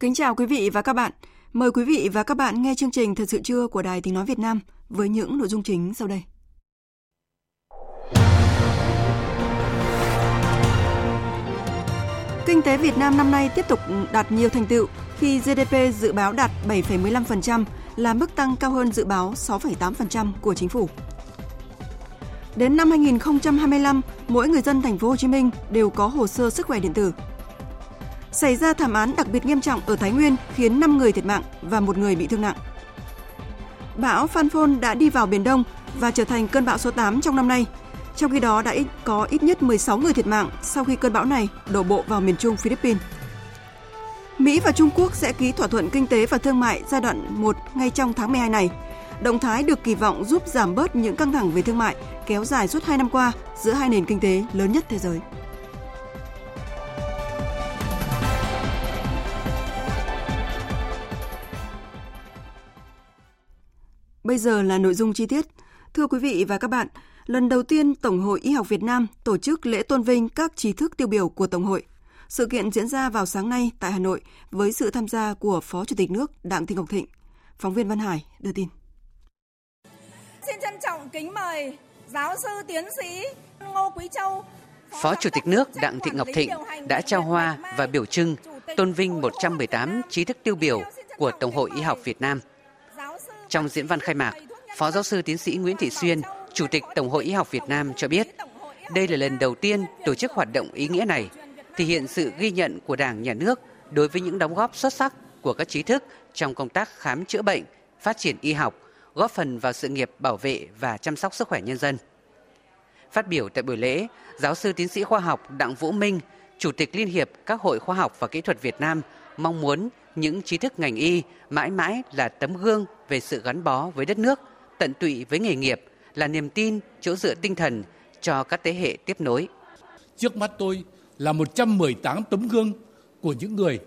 Kính chào quý vị và các bạn. Mời quý vị và các bạn nghe chương trình Thật sự trưa của Đài Tiếng Nói Việt Nam với những nội dung chính sau đây. Kinh tế Việt Nam năm nay tiếp tục đạt nhiều thành tựu khi GDP dự báo đạt 7,15% là mức tăng cao hơn dự báo 6,8% của chính phủ. Đến năm 2025, mỗi người dân thành phố Hồ Chí Minh đều có hồ sơ sức khỏe điện tử xảy ra thảm án đặc biệt nghiêm trọng ở Thái Nguyên khiến 5 người thiệt mạng và một người bị thương nặng. Bão Phan Phôn đã đi vào Biển Đông và trở thành cơn bão số 8 trong năm nay. Trong khi đó đã có ít nhất 16 người thiệt mạng sau khi cơn bão này đổ bộ vào miền Trung Philippines. Mỹ và Trung Quốc sẽ ký thỏa thuận kinh tế và thương mại giai đoạn 1 ngay trong tháng 12 này. Động thái được kỳ vọng giúp giảm bớt những căng thẳng về thương mại kéo dài suốt 2 năm qua giữa hai nền kinh tế lớn nhất thế giới. Bây giờ là nội dung chi tiết. Thưa quý vị và các bạn, lần đầu tiên Tổng hội Y học Việt Nam tổ chức lễ tôn vinh các trí thức tiêu biểu của Tổng hội. Sự kiện diễn ra vào sáng nay tại Hà Nội với sự tham gia của Phó Chủ tịch nước Đặng Thị Ngọc Thịnh. Phóng viên Văn Hải đưa tin. Xin trân trọng kính mời giáo sư tiến sĩ Ngô Quý Châu, Phó Chủ tịch nước Đặng Thị Ngọc Thịnh đã trao hoa và biểu trưng tôn vinh 118 trí thức tiêu biểu của Tổng hội Y học Việt Nam – trong diễn văn khai mạc, Phó giáo sư tiến sĩ Nguyễn Thị Xuyên, Chủ tịch Tổng hội Y học Việt Nam cho biết, đây là lần đầu tiên tổ chức hoạt động ý nghĩa này, thể hiện sự ghi nhận của Đảng, Nhà nước đối với những đóng góp xuất sắc của các trí thức trong công tác khám chữa bệnh, phát triển y học, góp phần vào sự nghiệp bảo vệ và chăm sóc sức khỏe nhân dân. Phát biểu tại buổi lễ, giáo sư tiến sĩ khoa học Đặng Vũ Minh, Chủ tịch Liên hiệp các hội khoa học và kỹ thuật Việt Nam mong muốn những trí thức ngành y mãi mãi là tấm gương về sự gắn bó với đất nước, tận tụy với nghề nghiệp, là niềm tin, chỗ dựa tinh thần cho các thế hệ tiếp nối. Trước mắt tôi là 118 tấm gương của những người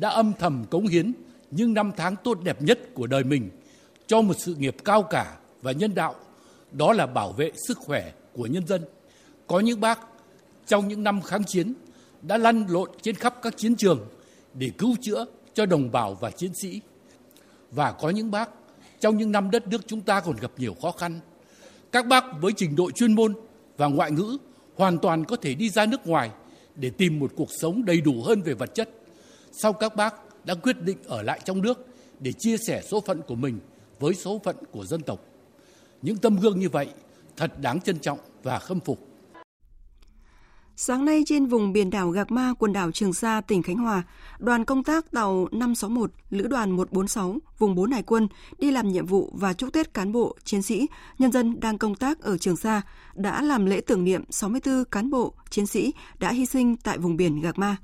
đã âm thầm cống hiến những năm tháng tốt đẹp nhất của đời mình cho một sự nghiệp cao cả và nhân đạo, đó là bảo vệ sức khỏe của nhân dân. Có những bác trong những năm kháng chiến đã lăn lộn trên khắp các chiến trường để cứu chữa cho đồng bào và chiến sĩ. Và có những bác trong những năm đất nước chúng ta còn gặp nhiều khó khăn. Các bác với trình độ chuyên môn và ngoại ngữ hoàn toàn có thể đi ra nước ngoài để tìm một cuộc sống đầy đủ hơn về vật chất. Sau các bác đã quyết định ở lại trong nước để chia sẻ số phận của mình với số phận của dân tộc. Những tâm gương như vậy thật đáng trân trọng và khâm phục. Sáng nay trên vùng biển đảo Gạc Ma, quần đảo Trường Sa, tỉnh Khánh Hòa, đoàn công tác tàu 561, Lữ đoàn 146, vùng 4 Hải quân đi làm nhiệm vụ và chúc Tết cán bộ, chiến sĩ, nhân dân đang công tác ở Trường Sa đã làm lễ tưởng niệm 64 cán bộ, chiến sĩ đã hy sinh tại vùng biển Gạc Ma.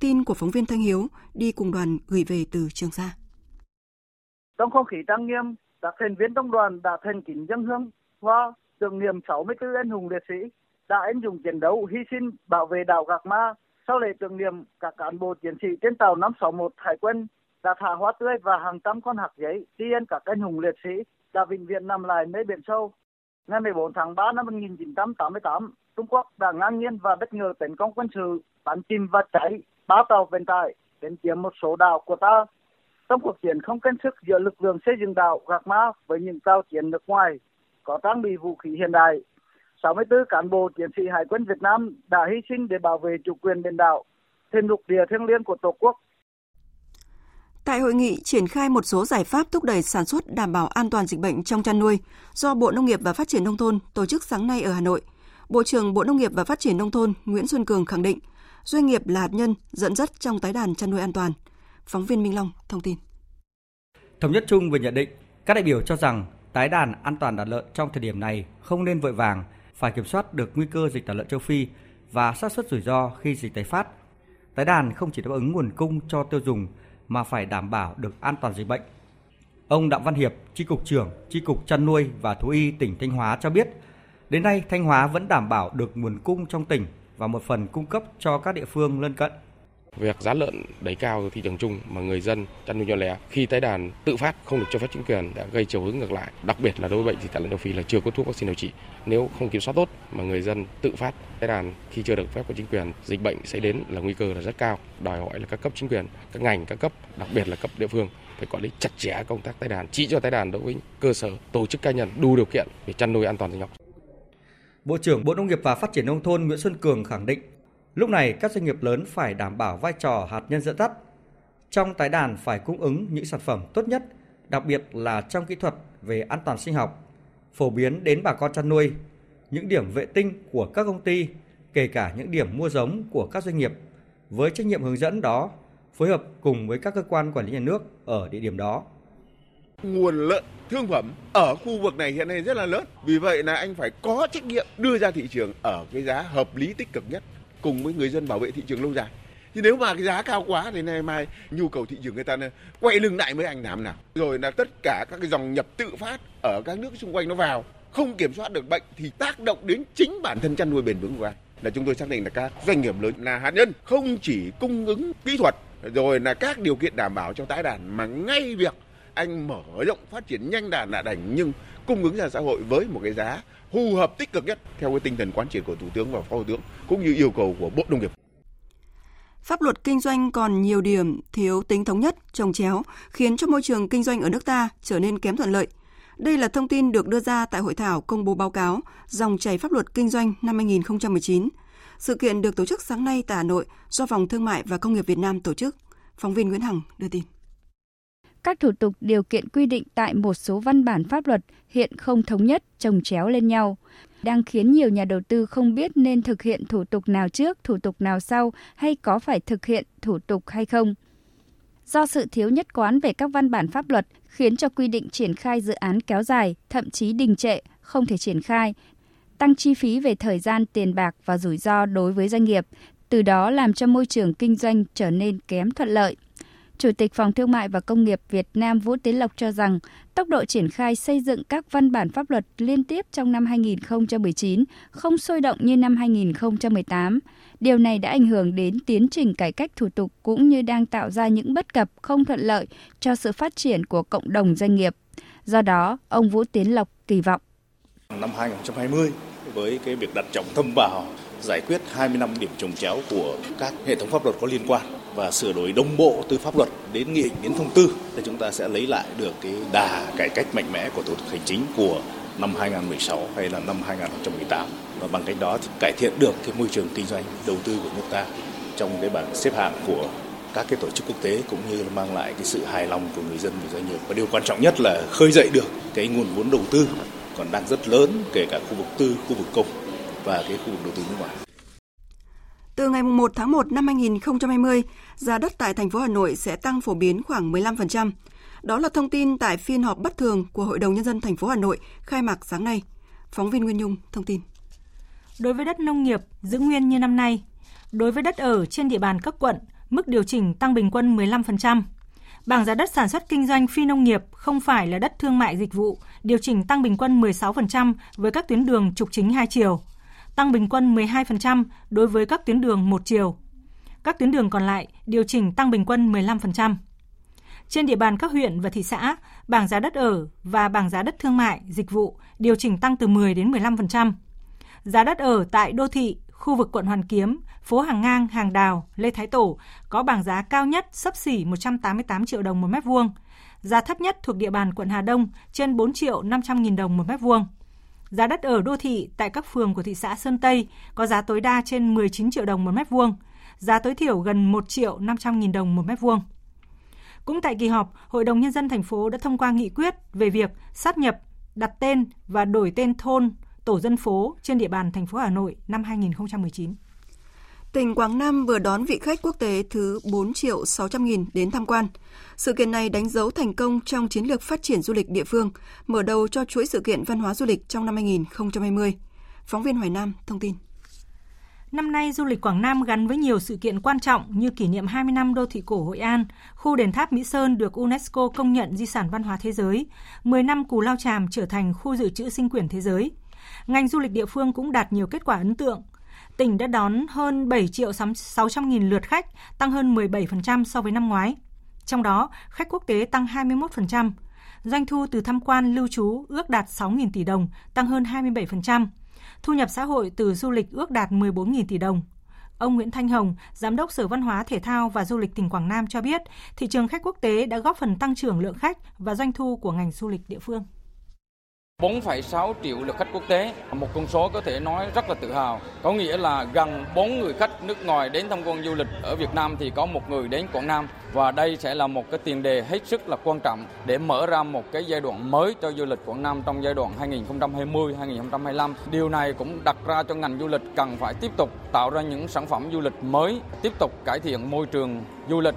Tin của phóng viên Thanh Hiếu đi cùng đoàn gửi về từ Trường Sa. Trong không khí trang nghiêm, các thành viên trong đoàn đã thành kính dân hương hoa tưởng niệm 64 anh hùng liệt sĩ đã anh dũng chiến đấu hy sinh bảo vệ đảo Gạc Ma. Sau lễ tưởng niệm, các cán bộ chiến sĩ trên tàu 561 Hải quân đã thả hoa tươi và hàng trăm con hạt giấy tri ân các anh hùng liệt sĩ đã vĩnh viễn nằm lại nơi biển sâu. Ngày 14 tháng 3 năm 1988, Trung Quốc đã ngang nhiên và bất ngờ tấn công quân sự, bắn chìm và cháy ba tàu vận tải đến chiếm một số đảo của ta. Trong cuộc chiến không cân sức giữa lực lượng xây dựng đảo Gạc Ma với những tàu chiến nước ngoài có trang bị vũ khí hiện đại 64 cán bộ chiến sĩ Hải quân Việt Nam đã hy sinh để bảo vệ chủ quyền biển đảo, thêm lục địa thiêng liêng của Tổ quốc. Tại hội nghị triển khai một số giải pháp thúc đẩy sản xuất đảm bảo an toàn dịch bệnh trong chăn nuôi do Bộ Nông nghiệp và Phát triển Nông thôn tổ chức sáng nay ở Hà Nội, Bộ trưởng Bộ Nông nghiệp và Phát triển Nông thôn Nguyễn Xuân Cường khẳng định doanh nghiệp là hạt nhân dẫn dắt trong tái đàn chăn nuôi an toàn. Phóng viên Minh Long thông tin. Thống nhất chung về nhận định, các đại biểu cho rằng tái đàn an toàn đàn lợn trong thời điểm này không nên vội vàng, phải kiểm soát được nguy cơ dịch tả lợn châu Phi và xác suất rủi ro khi dịch tái phát. Tái đàn không chỉ đáp ứng nguồn cung cho tiêu dùng mà phải đảm bảo được an toàn dịch bệnh. Ông Đặng Văn Hiệp, tri cục trưởng tri cục chăn nuôi và thú y tỉnh Thanh Hóa cho biết, đến nay Thanh Hóa vẫn đảm bảo được nguồn cung trong tỉnh và một phần cung cấp cho các địa phương lân cận. Việc giá lợn đẩy cao thị trường chung mà người dân chăn nuôi nhỏ lẻ khi tái đàn tự phát không được cho phép chính quyền đã gây chiều hướng ngược lại. Đặc biệt là đối với bệnh dịch tả lợn châu Phi là chưa có thuốc vaccine điều trị. Nếu không kiểm soát tốt mà người dân tự phát tái đàn khi chưa được phép của chính quyền, dịch bệnh sẽ đến là nguy cơ là rất cao. Đòi hỏi là các cấp chính quyền, các ngành, các cấp, đặc biệt là cấp địa phương phải quản lý chặt chẽ công tác tái đàn, chỉ cho tái đàn đối với cơ sở, tổ chức cá nhân đủ điều kiện để chăn nuôi an toàn sinh học. Bộ trưởng Bộ Nông nghiệp và Phát triển Nông thôn Nguyễn Xuân Cường khẳng định, lúc này các doanh nghiệp lớn phải đảm bảo vai trò hạt nhân dẫn dắt. Trong tái đàn phải cung ứng những sản phẩm tốt nhất, đặc biệt là trong kỹ thuật về an toàn sinh học, phổ biến đến bà con chăn nuôi, những điểm vệ tinh của các công ty, kể cả những điểm mua giống của các doanh nghiệp. Với trách nhiệm hướng dẫn đó, phối hợp cùng với các cơ quan quản lý nhà nước ở địa điểm đó nguồn lợn thương phẩm ở khu vực này hiện nay rất là lớn. Vì vậy là anh phải có trách nhiệm đưa ra thị trường ở cái giá hợp lý tích cực nhất cùng với người dân bảo vệ thị trường lâu dài. chứ nếu mà cái giá cao quá thì nay mai nhu cầu thị trường người ta quay lưng lại với anh làm nào. Rồi là tất cả các cái dòng nhập tự phát ở các nước xung quanh nó vào, không kiểm soát được bệnh thì tác động đến chính bản thân chăn nuôi bền vững của anh. Là chúng tôi xác định là các doanh nghiệp lớn là hạt nhân, không chỉ cung ứng kỹ thuật, rồi là các điều kiện đảm bảo cho tái đàn, mà ngay việc anh mở rộng phát triển nhanh đàn là đành, nhưng cung ứng ra xã hội với một cái giá phù hợp tích cực nhất theo cái tinh thần quán triệt của thủ tướng và phó thủ tướng cũng như yêu cầu của bộ nông nghiệp Pháp luật kinh doanh còn nhiều điểm thiếu tính thống nhất, trồng chéo, khiến cho môi trường kinh doanh ở nước ta trở nên kém thuận lợi. Đây là thông tin được đưa ra tại hội thảo công bố báo cáo Dòng chảy pháp luật kinh doanh năm 2019. Sự kiện được tổ chức sáng nay tại Hà Nội do Phòng Thương mại và Công nghiệp Việt Nam tổ chức. Phóng viên Nguyễn Hằng đưa tin các thủ tục điều kiện quy định tại một số văn bản pháp luật hiện không thống nhất, trồng chéo lên nhau, đang khiến nhiều nhà đầu tư không biết nên thực hiện thủ tục nào trước, thủ tục nào sau hay có phải thực hiện thủ tục hay không. Do sự thiếu nhất quán về các văn bản pháp luật khiến cho quy định triển khai dự án kéo dài, thậm chí đình trệ, không thể triển khai, tăng chi phí về thời gian, tiền bạc và rủi ro đối với doanh nghiệp, từ đó làm cho môi trường kinh doanh trở nên kém thuận lợi. Chủ tịch Phòng Thương mại và Công nghiệp Việt Nam Vũ Tiến Lộc cho rằng tốc độ triển khai xây dựng các văn bản pháp luật liên tiếp trong năm 2019 không sôi động như năm 2018. Điều này đã ảnh hưởng đến tiến trình cải cách thủ tục cũng như đang tạo ra những bất cập không thuận lợi cho sự phát triển của cộng đồng doanh nghiệp. Do đó, ông Vũ Tiến Lộc kỳ vọng năm 2020 với cái việc đặt trọng tâm vào giải quyết 20 năm điểm trồng chéo của các hệ thống pháp luật có liên quan và sửa đổi đồng bộ từ pháp luật đến nghị định đến thông tư thì chúng ta sẽ lấy lại được cái đà cải cách mạnh mẽ của thủ tục hành chính của năm 2016 hay là năm 2018 và bằng cách đó thì cải thiện được cái môi trường kinh doanh đầu tư của nước ta trong cái bảng xếp hạng của các cái tổ chức quốc tế cũng như là mang lại cái sự hài lòng của người dân và doanh nghiệp và điều quan trọng nhất là khơi dậy được cái nguồn vốn đầu tư còn đang rất lớn kể cả khu vực tư, khu vực công và cái khu vực đầu tư nước ngoài. Từ ngày 1 tháng 1 năm 2020, giá đất tại thành phố Hà Nội sẽ tăng phổ biến khoảng 15%. Đó là thông tin tại phiên họp bất thường của Hội đồng nhân dân thành phố Hà Nội khai mạc sáng nay. Phóng viên Nguyên Nhung thông tin. Đối với đất nông nghiệp giữ nguyên như năm nay, đối với đất ở trên địa bàn các quận, mức điều chỉnh tăng bình quân 15%. Bảng giá đất sản xuất kinh doanh phi nông nghiệp không phải là đất thương mại dịch vụ, điều chỉnh tăng bình quân 16% với các tuyến đường trục chính hai chiều, tăng bình quân 12% đối với các tuyến đường một chiều. Các tuyến đường còn lại điều chỉnh tăng bình quân 15%. Trên địa bàn các huyện và thị xã, bảng giá đất ở và bảng giá đất thương mại, dịch vụ điều chỉnh tăng từ 10 đến 15%. Giá đất ở tại đô thị, khu vực quận Hoàn Kiếm, phố Hàng Ngang, Hàng Đào, Lê Thái Tổ có bảng giá cao nhất sấp xỉ 188 triệu đồng một mét vuông. Giá thấp nhất thuộc địa bàn quận Hà Đông trên 4 triệu 500 nghìn đồng một mét vuông. Giá đất ở đô thị tại các phường của thị xã Sơn Tây có giá tối đa trên 19 triệu đồng một mét vuông, giá tối thiểu gần 1 triệu 500 nghìn đồng một mét vuông. Cũng tại kỳ họp, Hội đồng Nhân dân thành phố đã thông qua nghị quyết về việc sát nhập, đặt tên và đổi tên thôn, tổ dân phố trên địa bàn thành phố Hà Nội năm 2019. Tỉnh Quảng Nam vừa đón vị khách quốc tế thứ 4 triệu 600 nghìn đến tham quan. Sự kiện này đánh dấu thành công trong chiến lược phát triển du lịch địa phương, mở đầu cho chuỗi sự kiện văn hóa du lịch trong năm 2020. Phóng viên Hoài Nam thông tin. Năm nay, du lịch Quảng Nam gắn với nhiều sự kiện quan trọng như kỷ niệm 20 năm đô thị cổ Hội An, khu đền tháp Mỹ Sơn được UNESCO công nhận di sản văn hóa thế giới, 10 năm Cù Lao Tràm trở thành khu dự trữ sinh quyển thế giới. Ngành du lịch địa phương cũng đạt nhiều kết quả ấn tượng. Tỉnh đã đón hơn 7 triệu 600 nghìn lượt khách, tăng hơn 17% so với năm ngoái. Trong đó, khách quốc tế tăng 21%. Doanh thu từ tham quan lưu trú ước đạt 6.000 tỷ đồng, tăng hơn 27%. Thu nhập xã hội từ du lịch ước đạt 14.000 tỷ đồng. Ông Nguyễn Thanh Hồng, Giám đốc Sở Văn hóa Thể thao và Du lịch tỉnh Quảng Nam cho biết, thị trường khách quốc tế đã góp phần tăng trưởng lượng khách và doanh thu của ngành du lịch địa phương. 4,6 triệu lượt khách quốc tế, một con số có thể nói rất là tự hào. Có nghĩa là gần 4 người khách nước ngoài đến tham quan du lịch ở Việt Nam thì có một người đến Quảng Nam và đây sẽ là một cái tiền đề hết sức là quan trọng để mở ra một cái giai đoạn mới cho du lịch Quảng Nam trong giai đoạn 2020-2025. Điều này cũng đặt ra cho ngành du lịch cần phải tiếp tục tạo ra những sản phẩm du lịch mới, tiếp tục cải thiện môi trường du lịch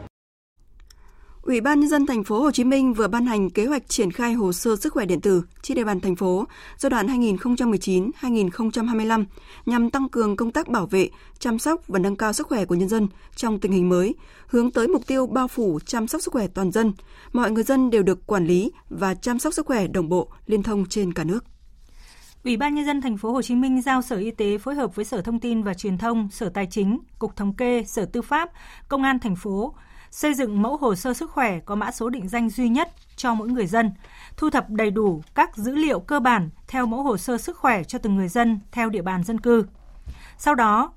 Ủy ban nhân dân thành phố Hồ Chí Minh vừa ban hành kế hoạch triển khai hồ sơ sức khỏe điện tử trên địa bàn thành phố giai đoạn 2019-2025 nhằm tăng cường công tác bảo vệ, chăm sóc và nâng cao sức khỏe của nhân dân trong tình hình mới, hướng tới mục tiêu bao phủ chăm sóc sức khỏe toàn dân. Mọi người dân đều được quản lý và chăm sóc sức khỏe đồng bộ, liên thông trên cả nước. Ủy ban nhân dân thành phố Hồ Chí Minh giao Sở Y tế phối hợp với Sở Thông tin và Truyền thông, Sở Tài chính, Cục Thống kê, Sở Tư pháp, Công an thành phố xây dựng mẫu hồ sơ sức khỏe có mã số định danh duy nhất cho mỗi người dân, thu thập đầy đủ các dữ liệu cơ bản theo mẫu hồ sơ sức khỏe cho từng người dân theo địa bàn dân cư. Sau đó,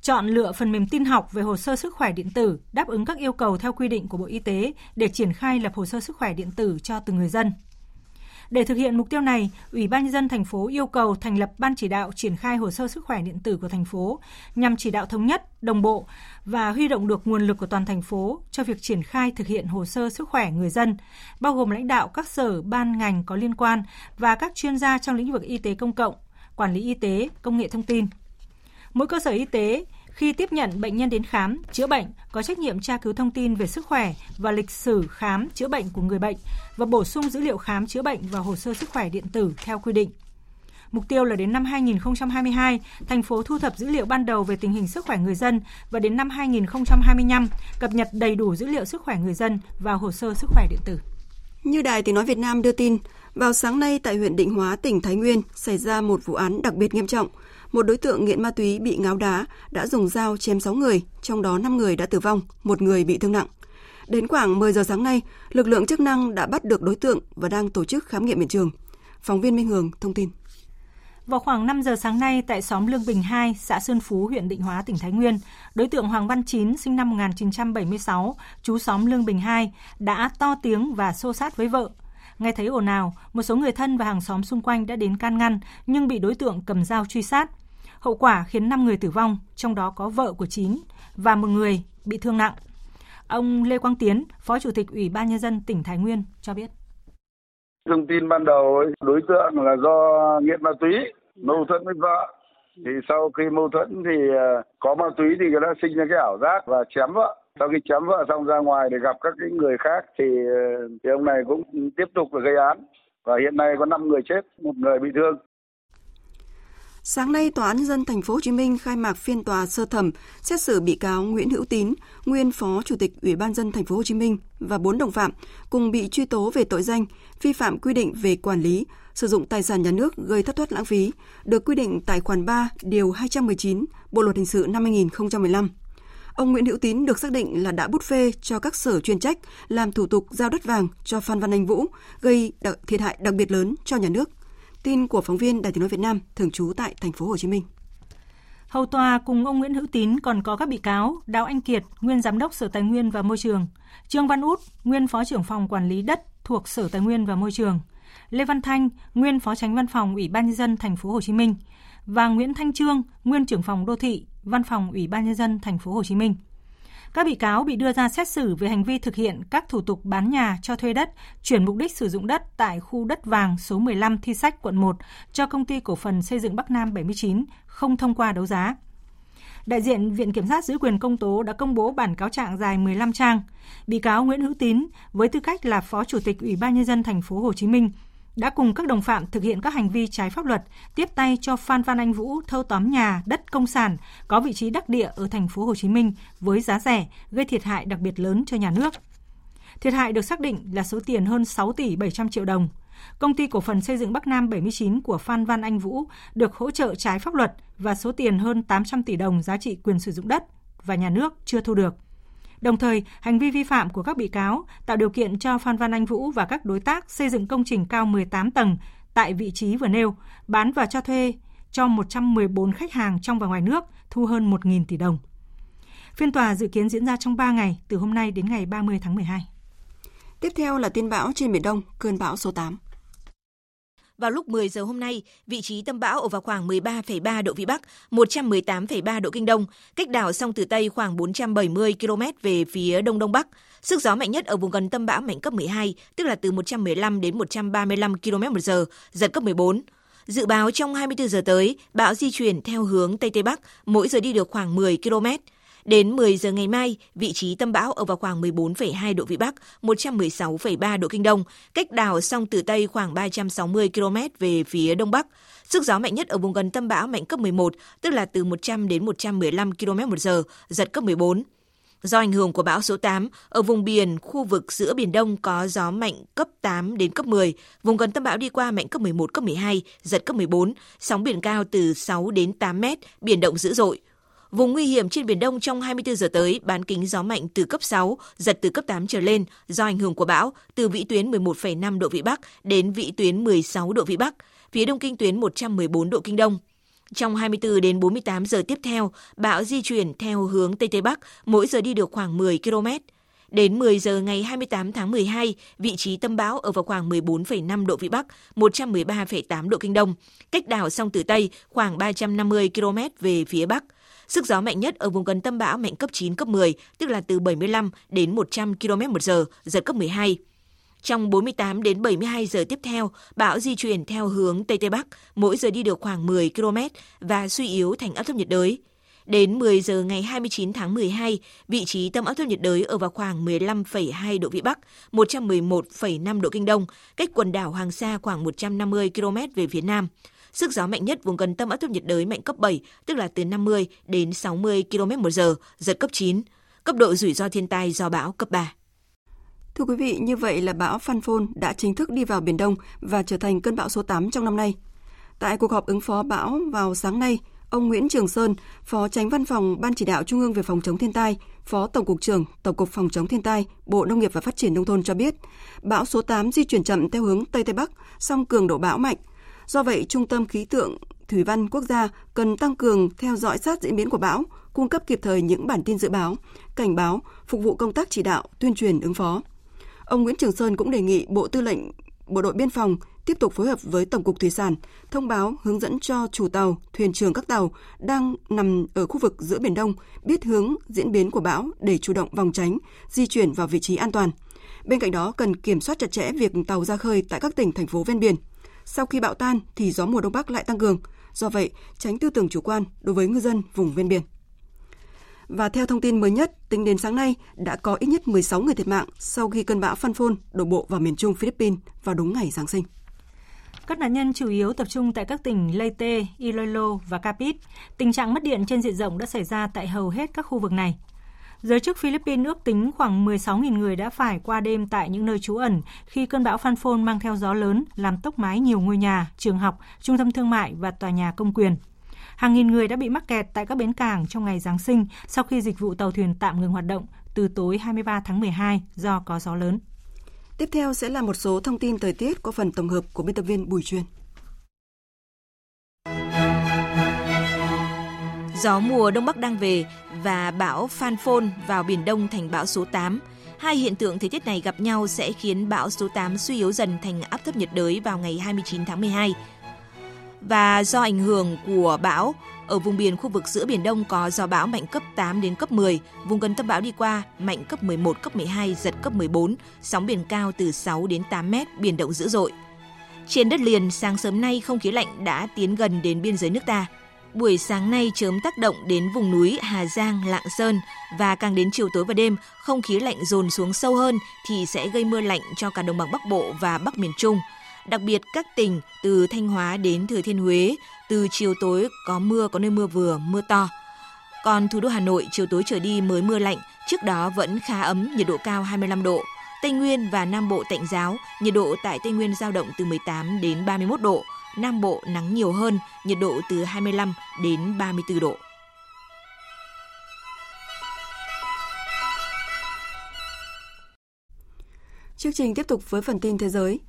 chọn lựa phần mềm tin học về hồ sơ sức khỏe điện tử đáp ứng các yêu cầu theo quy định của Bộ Y tế để triển khai lập hồ sơ sức khỏe điện tử cho từng người dân. Để thực hiện mục tiêu này, Ủy ban nhân dân thành phố yêu cầu thành lập ban chỉ đạo triển khai hồ sơ sức khỏe điện tử của thành phố nhằm chỉ đạo thống nhất, đồng bộ và huy động được nguồn lực của toàn thành phố cho việc triển khai thực hiện hồ sơ sức khỏe người dân, bao gồm lãnh đạo các sở, ban ngành có liên quan và các chuyên gia trong lĩnh vực y tế công cộng, quản lý y tế, công nghệ thông tin. Mỗi cơ sở y tế khi tiếp nhận bệnh nhân đến khám, chữa bệnh, có trách nhiệm tra cứu thông tin về sức khỏe và lịch sử khám, chữa bệnh của người bệnh và bổ sung dữ liệu khám chữa bệnh vào hồ sơ sức khỏe điện tử theo quy định. Mục tiêu là đến năm 2022, thành phố thu thập dữ liệu ban đầu về tình hình sức khỏe người dân và đến năm 2025 cập nhật đầy đủ dữ liệu sức khỏe người dân vào hồ sơ sức khỏe điện tử. Như Đài Tiếng Nói Việt Nam đưa tin, vào sáng nay tại huyện Định Hóa, tỉnh Thái Nguyên xảy ra một vụ án đặc biệt nghiêm trọng – một đối tượng nghiện ma túy bị ngáo đá đã dùng dao chém 6 người, trong đó 5 người đã tử vong, một người bị thương nặng. Đến khoảng 10 giờ sáng nay, lực lượng chức năng đã bắt được đối tượng và đang tổ chức khám nghiệm hiện trường. Phóng viên Minh Hường thông tin. Vào khoảng 5 giờ sáng nay tại xóm Lương Bình 2, xã Sơn Phú, huyện Định Hóa, tỉnh Thái Nguyên, đối tượng Hoàng Văn Chín, sinh năm 1976, chú xóm Lương Bình 2, đã to tiếng và xô sát với vợ. Nghe thấy ồn ào, một số người thân và hàng xóm xung quanh đã đến can ngăn nhưng bị đối tượng cầm dao truy sát. Hậu quả khiến 5 người tử vong, trong đó có vợ của Chín và một người bị thương nặng. Ông Lê Quang Tiến, Phó Chủ tịch Ủy ban Nhân dân tỉnh Thái Nguyên cho biết. Thông tin ban đầu đối tượng là do nghiện ma túy, mâu thuẫn với vợ. Thì sau khi mâu thuẫn thì à, có ma túy thì người ta sinh ra cái ảo giác và chém vợ. Sau khi chém vợ xong ra ngoài để gặp các cái người khác thì, ờ, thì ông này cũng tiếp tục gây án. Và hiện nay có 5 người chết, một người bị thương. Sáng nay, Tòa án nhân dân thành phố Hồ Chí Minh khai mạc phiên tòa sơ thẩm xét xử bị cáo Nguyễn Hữu Tín, nguyên Phó Chủ tịch Ủy ban dân thành phố Hồ Chí Minh và bốn đồng phạm cùng bị truy tố về tội danh vi phạm quy định về quản lý, sử dụng tài sản nhà nước gây thất thoát lãng phí, được quy định tại khoản 3 điều 219 Bộ luật hình sự năm 2015. Ông Nguyễn Hữu Tín được xác định là đã bút phê cho các sở chuyên trách làm thủ tục giao đất vàng cho Phan Văn Anh Vũ, gây thiệt hại đặc biệt lớn cho nhà nước Tin của phóng viên Đài Tiếng nói Việt Nam thường trú tại thành phố Hồ Chí Minh. Hầu tòa cùng ông Nguyễn Hữu Tín còn có các bị cáo Đào Anh Kiệt, nguyên giám đốc Sở Tài nguyên và Môi trường, Trương Văn Út, nguyên phó trưởng phòng quản lý đất thuộc Sở Tài nguyên và Môi trường, Lê Văn Thanh, nguyên phó tránh văn phòng Ủy ban nhân dân thành phố Hồ Chí Minh và Nguyễn Thanh Trương, nguyên trưởng phòng đô thị, văn phòng Ủy ban nhân dân thành phố Hồ Chí Minh. Các bị cáo bị đưa ra xét xử về hành vi thực hiện các thủ tục bán nhà cho thuê đất, chuyển mục đích sử dụng đất tại khu đất vàng số 15 Thi Sách, quận 1 cho công ty cổ phần xây dựng Bắc Nam 79, không thông qua đấu giá. Đại diện Viện Kiểm sát giữ quyền công tố đã công bố bản cáo trạng dài 15 trang. Bị cáo Nguyễn Hữu Tín với tư cách là Phó Chủ tịch Ủy ban nhân dân thành phố Hồ Chí Minh đã cùng các đồng phạm thực hiện các hành vi trái pháp luật, tiếp tay cho Phan Văn Anh Vũ thâu tóm nhà, đất công sản có vị trí đắc địa ở thành phố Hồ Chí Minh với giá rẻ, gây thiệt hại đặc biệt lớn cho nhà nước. Thiệt hại được xác định là số tiền hơn 6 tỷ 700 triệu đồng. Công ty cổ phần xây dựng Bắc Nam 79 của Phan Văn Anh Vũ được hỗ trợ trái pháp luật và số tiền hơn 800 tỷ đồng giá trị quyền sử dụng đất và nhà nước chưa thu được. Đồng thời, hành vi vi phạm của các bị cáo tạo điều kiện cho Phan Văn Anh Vũ và các đối tác xây dựng công trình cao 18 tầng tại vị trí vừa nêu, bán và cho thuê cho 114 khách hàng trong và ngoài nước, thu hơn 1.000 tỷ đồng. Phiên tòa dự kiến diễn ra trong 3 ngày, từ hôm nay đến ngày 30 tháng 12. Tiếp theo là tin bão trên Biển Đông, cơn bão số 8. Vào lúc 10 giờ hôm nay, vị trí tâm bão ở vào khoảng 13,3 độ Vĩ Bắc, 118,3 độ Kinh Đông, cách đảo Song Tử Tây khoảng 470 km về phía Đông Đông Bắc. Sức gió mạnh nhất ở vùng gần tâm bão mạnh cấp 12, tức là từ 115 đến 135 km một giờ, giật cấp 14. Dự báo trong 24 giờ tới, bão di chuyển theo hướng Tây Tây Bắc, mỗi giờ đi được khoảng 10 km. Đến 10 giờ ngày mai, vị trí tâm bão ở vào khoảng 14,2 độ Vĩ Bắc, 116,3 độ Kinh Đông, cách đảo sông Tử Tây khoảng 360 km về phía Đông Bắc. Sức gió mạnh nhất ở vùng gần tâm bão mạnh cấp 11, tức là từ 100 đến 115 km một giờ, giật cấp 14. Do ảnh hưởng của bão số 8, ở vùng biển, khu vực giữa Biển Đông có gió mạnh cấp 8 đến cấp 10, vùng gần tâm bão đi qua mạnh cấp 11, cấp 12, giật cấp 14, sóng biển cao từ 6 đến 8 mét, biển động dữ dội. Vùng nguy hiểm trên Biển Đông trong 24 giờ tới, bán kính gió mạnh từ cấp 6, giật từ cấp 8 trở lên do ảnh hưởng của bão từ vĩ tuyến 11,5 độ Vĩ Bắc đến vĩ tuyến 16 độ Vĩ Bắc, phía đông kinh tuyến 114 độ Kinh Đông. Trong 24 đến 48 giờ tiếp theo, bão di chuyển theo hướng Tây Tây Bắc, mỗi giờ đi được khoảng 10 km. Đến 10 giờ ngày 28 tháng 12, vị trí tâm bão ở vào khoảng 14,5 độ Vĩ Bắc, 113,8 độ Kinh Đông, cách đảo sông Tử Tây khoảng 350 km về phía Bắc. Sức gió mạnh nhất ở vùng gần tâm bão mạnh cấp 9, cấp 10, tức là từ 75 đến 100 km một giờ, giật cấp 12. Trong 48 đến 72 giờ tiếp theo, bão di chuyển theo hướng Tây Tây Bắc, mỗi giờ đi được khoảng 10 km và suy yếu thành áp thấp nhiệt đới. Đến 10 giờ ngày 29 tháng 12, vị trí tâm áp thấp nhiệt đới ở vào khoảng 15,2 độ Vĩ Bắc, 111,5 độ Kinh Đông, cách quần đảo Hoàng Sa khoảng 150 km về phía Nam. Sức gió mạnh nhất vùng gần tâm áp thấp nhiệt đới mạnh cấp 7, tức là từ 50 đến 60 km một giờ, giật cấp 9. Cấp độ rủi ro thiên tai do bão cấp 3. Thưa quý vị, như vậy là bão Phan Phôn đã chính thức đi vào Biển Đông và trở thành cơn bão số 8 trong năm nay. Tại cuộc họp ứng phó bão vào sáng nay, ông Nguyễn Trường Sơn, Phó Tránh Văn phòng Ban Chỉ đạo Trung ương về phòng chống thiên tai, Phó Tổng cục trưởng Tổng cục Phòng chống thiên tai, Bộ Nông nghiệp và Phát triển nông thôn cho biết, bão số 8 di chuyển chậm theo hướng Tây Tây Bắc, song cường độ bão mạnh, Do vậy, Trung tâm Khí tượng Thủy văn Quốc gia cần tăng cường theo dõi sát diễn biến của bão, cung cấp kịp thời những bản tin dự báo, cảnh báo, phục vụ công tác chỉ đạo, tuyên truyền ứng phó. Ông Nguyễn Trường Sơn cũng đề nghị Bộ Tư lệnh Bộ đội Biên phòng tiếp tục phối hợp với Tổng cục Thủy sản, thông báo hướng dẫn cho chủ tàu, thuyền trưởng các tàu đang nằm ở khu vực giữa Biển Đông biết hướng diễn biến của bão để chủ động phòng tránh, di chuyển vào vị trí an toàn. Bên cạnh đó cần kiểm soát chặt chẽ việc tàu ra khơi tại các tỉnh thành phố ven biển – sau khi bão tan thì gió mùa đông bắc lại tăng cường. Do vậy, tránh tư tưởng chủ quan đối với ngư dân vùng ven biển. Và theo thông tin mới nhất, tính đến sáng nay đã có ít nhất 16 người thiệt mạng sau khi cơn bão Phan Phôn đổ bộ vào miền Trung Philippines vào đúng ngày Giáng sinh. Các nạn nhân chủ yếu tập trung tại các tỉnh Leyte, Iloilo và Capit. Tình trạng mất điện trên diện rộng đã xảy ra tại hầu hết các khu vực này. Giới chức Philippines ước tính khoảng 16.000 người đã phải qua đêm tại những nơi trú ẩn khi cơn bão Phan Phôn mang theo gió lớn làm tốc mái nhiều ngôi nhà, trường học, trung tâm thương mại và tòa nhà công quyền. Hàng nghìn người đã bị mắc kẹt tại các bến cảng trong ngày Giáng sinh sau khi dịch vụ tàu thuyền tạm ngừng hoạt động từ tối 23 tháng 12 do có gió lớn. Tiếp theo sẽ là một số thông tin thời tiết có phần tổng hợp của biên tập viên Bùi Chuyên. Gió mùa Đông Bắc đang về và bão Phan Phôn vào Biển Đông thành bão số 8. Hai hiện tượng thời tiết này gặp nhau sẽ khiến bão số 8 suy yếu dần thành áp thấp nhiệt đới vào ngày 29 tháng 12. Và do ảnh hưởng của bão, Ở vùng biển khu vực giữa Biển Đông có gió bão mạnh cấp 8 đến cấp 10, vùng gần tâm bão đi qua mạnh cấp 11, cấp 12, giật cấp 14, sóng biển cao từ 6 đến 8 mét, biển động dữ dội. Trên đất liền, sáng sớm nay không khí lạnh đã tiến gần đến biên giới nước ta. Buổi sáng nay chớm tác động đến vùng núi Hà Giang, Lạng Sơn và càng đến chiều tối và đêm, không khí lạnh dồn xuống sâu hơn thì sẽ gây mưa lạnh cho cả đồng bằng Bắc Bộ và Bắc miền Trung. Đặc biệt các tỉnh từ Thanh Hóa đến Thừa Thiên Huế, từ chiều tối có mưa có nơi mưa vừa, mưa to. Còn thủ đô Hà Nội chiều tối trở đi mới mưa lạnh, trước đó vẫn khá ấm, nhiệt độ cao 25 độ. Tây Nguyên và Nam Bộ tạnh giáo, nhiệt độ tại Tây Nguyên giao động từ 18 đến 31 độ, Nam Bộ nắng nhiều hơn, nhiệt độ từ 25 đến 34 độ. Chương trình tiếp tục với phần tin thế giới.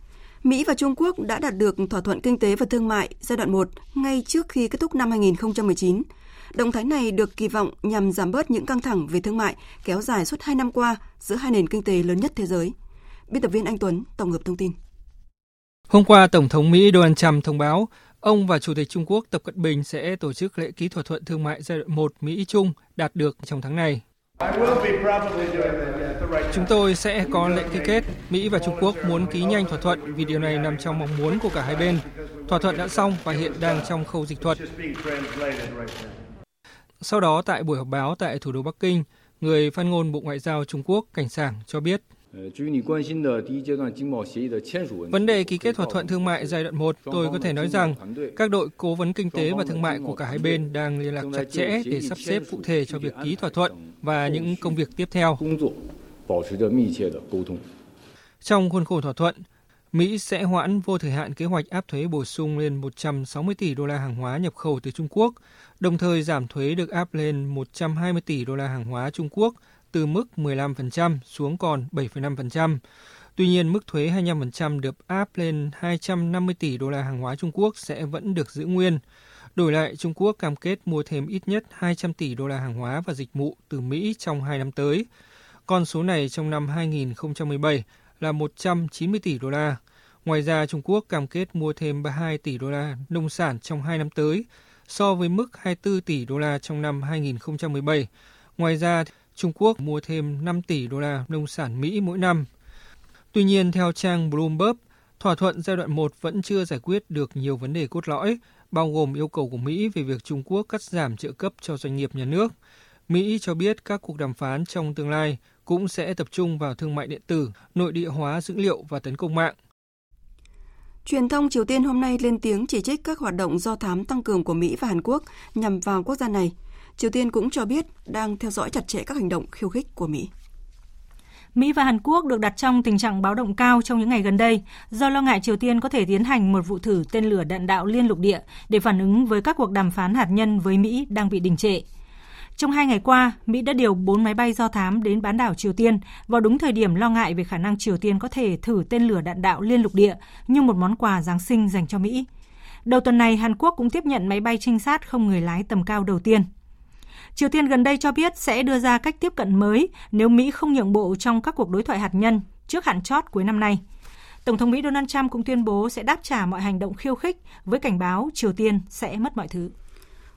Mỹ và Trung Quốc đã đạt được thỏa thuận kinh tế và thương mại giai đoạn 1 ngay trước khi kết thúc năm 2019. Động thái này được kỳ vọng nhằm giảm bớt những căng thẳng về thương mại kéo dài suốt 2 năm qua giữa hai nền kinh tế lớn nhất thế giới. Biên tập viên Anh Tuấn tổng hợp thông tin. Hôm qua, Tổng thống Mỹ Donald Trump thông báo ông và Chủ tịch Trung Quốc Tập Cận Bình sẽ tổ chức lễ ký thỏa thuận thương mại giai đoạn 1 Mỹ-Trung đạt được trong tháng này. Chúng tôi sẽ có lệnh ký kết. Mỹ và Trung Quốc muốn ký nhanh thỏa thuận vì điều này nằm trong mong muốn của cả hai bên. Thỏa thuận đã xong và hiện đang trong khâu dịch thuật. Sau đó, tại buổi họp báo tại thủ đô Bắc Kinh, người phát ngôn Bộ Ngoại giao Trung Quốc Cảnh Sảng cho biết. Vấn đề ký kết thỏa thuận thương mại giai đoạn 1, tôi có thể nói rằng các đội cố vấn kinh tế và thương mại của cả hai bên đang liên lạc chặt chẽ để sắp xếp cụ thể cho việc ký thỏa thuận và những công việc tiếp theo. Trong khuôn khổ thỏa thuận, Mỹ sẽ hoãn vô thời hạn kế hoạch áp thuế bổ sung lên 160 tỷ đô la hàng hóa nhập khẩu từ Trung Quốc, đồng thời giảm thuế được áp lên 120 tỷ đô la hàng hóa Trung Quốc từ mức 15% xuống còn 7,5%. Tuy nhiên, mức thuế 25% được áp lên 250 tỷ đô la hàng hóa Trung Quốc sẽ vẫn được giữ nguyên. Đổi lại, Trung Quốc cam kết mua thêm ít nhất 200 tỷ đô la hàng hóa và dịch vụ từ Mỹ trong 2 năm tới. Con số này trong năm 2017 là 190 tỷ đô la. Ngoài ra, Trung Quốc cam kết mua thêm 32 tỷ đô la nông sản trong 2 năm tới, so với mức 24 tỷ đô la trong năm 2017. Ngoài ra, Trung Quốc mua thêm 5 tỷ đô la nông sản Mỹ mỗi năm. Tuy nhiên, theo trang Bloomberg, thỏa thuận giai đoạn 1 vẫn chưa giải quyết được nhiều vấn đề cốt lõi, bao gồm yêu cầu của Mỹ về việc Trung Quốc cắt giảm trợ cấp cho doanh nghiệp nhà nước. Mỹ cho biết các cuộc đàm phán trong tương lai cũng sẽ tập trung vào thương mại điện tử, nội địa hóa dữ liệu và tấn công mạng. Truyền thông Triều Tiên hôm nay lên tiếng chỉ trích các hoạt động do thám tăng cường của Mỹ và Hàn Quốc nhằm vào quốc gia này. Triều Tiên cũng cho biết đang theo dõi chặt chẽ các hành động khiêu khích của Mỹ. Mỹ và Hàn Quốc được đặt trong tình trạng báo động cao trong những ngày gần đây do lo ngại Triều Tiên có thể tiến hành một vụ thử tên lửa đạn đạo liên lục địa để phản ứng với các cuộc đàm phán hạt nhân với Mỹ đang bị đình trệ. Trong hai ngày qua, Mỹ đã điều 4 máy bay do thám đến bán đảo Triều Tiên vào đúng thời điểm lo ngại về khả năng Triều Tiên có thể thử tên lửa đạn đạo liên lục địa như một món quà Giáng sinh dành cho Mỹ. Đầu tuần này, Hàn Quốc cũng tiếp nhận máy bay trinh sát không người lái tầm cao đầu tiên. Triều Tiên gần đây cho biết sẽ đưa ra cách tiếp cận mới nếu Mỹ không nhượng bộ trong các cuộc đối thoại hạt nhân trước hạn chót cuối năm nay. Tổng thống Mỹ Donald Trump cũng tuyên bố sẽ đáp trả mọi hành động khiêu khích với cảnh báo Triều Tiên sẽ mất mọi thứ.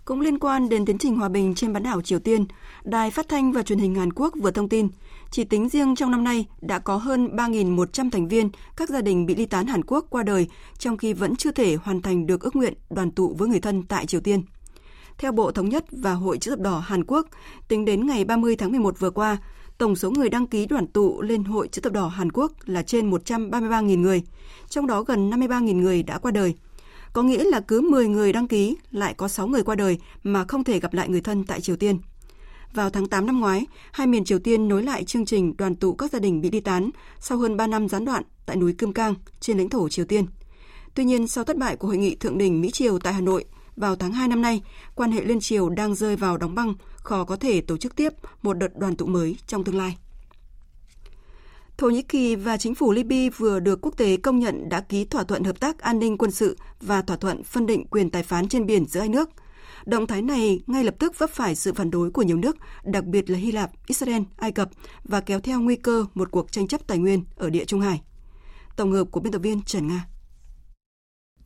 Cũng liên quan đến tiến trình hòa bình trên bán đảo Triều Tiên, Đài Phát thanh và Truyền hình Hàn Quốc vừa thông tin, chỉ tính riêng trong năm nay đã có hơn 3.100 thành viên các gia đình bị ly tán Hàn Quốc qua đời, trong khi vẫn chưa thể hoàn thành được ước nguyện đoàn tụ với người thân tại Triều Tiên. Theo Bộ Thống nhất và Hội chữ thập đỏ Hàn Quốc, tính đến ngày 30 tháng 11 vừa qua, tổng số người đăng ký đoàn tụ lên Hội chữ thập đỏ Hàn Quốc là trên 133.000 người, trong đó gần 53.000 người đã qua đời. Có nghĩa là cứ 10 người đăng ký lại có 6 người qua đời mà không thể gặp lại người thân tại Triều Tiên. Vào tháng 8 năm ngoái, hai miền Triều Tiên nối lại chương trình đoàn tụ các gia đình bị ly tán sau hơn 3 năm gián đoạn tại núi Kim Cang trên lãnh thổ Triều Tiên. Tuy nhiên, sau thất bại của hội nghị thượng đỉnh Mỹ-Triều tại Hà Nội vào tháng 2 năm nay, quan hệ liên triều đang rơi vào đóng băng, khó có thể tổ chức tiếp một đợt đoàn tụ mới trong tương lai. Thổ Nhĩ Kỳ và chính phủ Libya vừa được quốc tế công nhận đã ký thỏa thuận hợp tác an ninh quân sự và thỏa thuận phân định quyền tài phán trên biển giữa hai nước. Động thái này ngay lập tức vấp phải sự phản đối của nhiều nước, đặc biệt là Hy Lạp, Israel, Ai Cập và kéo theo nguy cơ một cuộc tranh chấp tài nguyên ở địa Trung Hải. Tổng hợp của biên tập viên Trần Nga.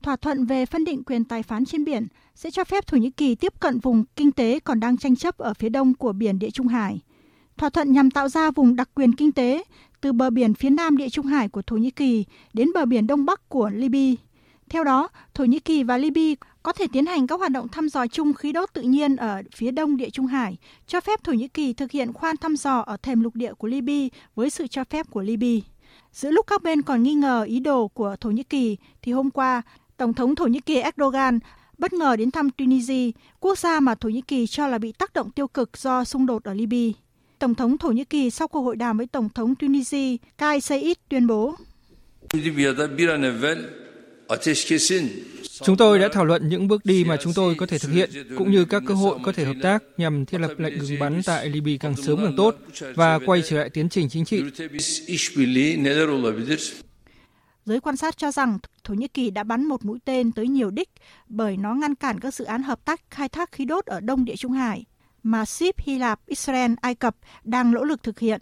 thỏa thuận về phân định quyền tài phán trên biển sẽ cho phép Thổ Nhĩ Kỳ tiếp cận vùng kinh tế còn đang tranh chấp ở phía đông của biển Địa Trung Hải. Thỏa thuận nhằm tạo ra vùng đặc quyền kinh tế từ bờ biển phía nam Địa Trung Hải của Thổ Nhĩ Kỳ đến bờ biển đông bắc của Libya. Theo đó, Thổ Nhĩ Kỳ và Libya có thể tiến hành các hoạt động thăm dò chung khí đốt tự nhiên ở phía đông Địa Trung Hải, cho phép Thổ Nhĩ Kỳ thực hiện khoan thăm dò ở thềm lục địa của Libya với sự cho phép của Libya. Giữa lúc các bên còn nghi ngờ ý đồ của Thổ Nhĩ Kỳ, thì hôm qua, Tổng thống Thổ Nhĩ Kỳ Erdogan bất ngờ đến thăm Tunisia, quốc gia mà Thổ Nhĩ Kỳ cho là bị tác động tiêu cực do xung đột ở Libya. Tổng thống Thổ Nhĩ Kỳ sau cuộc hội đàm với Tổng thống Tunisia Kais Saied tuyên bố. Chúng tôi đã thảo luận những bước đi mà chúng tôi có thể thực hiện, cũng như các cơ hội có thể hợp tác nhằm thiết lập lệnh ngừng bắn tại Libya càng sớm càng tốt và quay trở lại tiến trình chính trị. Giới quan sát cho rằng Thổ Nhĩ Kỳ đã bắn một mũi tên tới nhiều đích bởi nó ngăn cản các dự án hợp tác khai thác khí đốt ở Đông Địa Trung Hải mà ship Hy Lạp, Israel, Ai Cập đang nỗ lực thực hiện,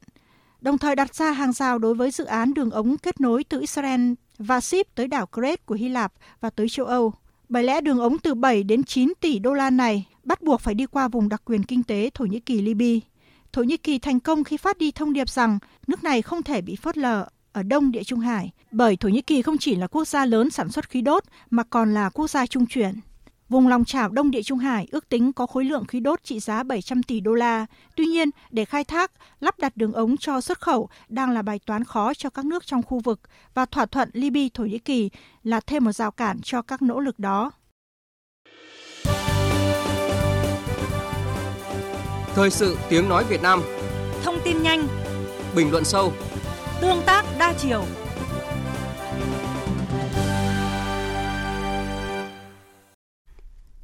đồng thời đặt ra hàng rào đối với dự án đường ống kết nối từ Israel và ship tới đảo Crete của Hy Lạp và tới châu Âu. Bởi lẽ đường ống từ 7 đến 9 tỷ đô la này bắt buộc phải đi qua vùng đặc quyền kinh tế Thổ Nhĩ Kỳ Libya. Thổ Nhĩ Kỳ thành công khi phát đi thông điệp rằng nước này không thể bị phớt lờ ở Đông Địa Trung Hải, bởi Thổ Nhĩ Kỳ không chỉ là quốc gia lớn sản xuất khí đốt mà còn là quốc gia trung chuyển. Vùng lòng chảo Đông Địa Trung Hải ước tính có khối lượng khí đốt trị giá 700 tỷ đô la. Tuy nhiên, để khai thác, lắp đặt đường ống cho xuất khẩu đang là bài toán khó cho các nước trong khu vực và thỏa thuận Libya Thổ Nhĩ Kỳ là thêm một rào cản cho các nỗ lực đó. Thời sự tiếng nói Việt Nam Thông tin nhanh Bình luận sâu Tương tác đa chiều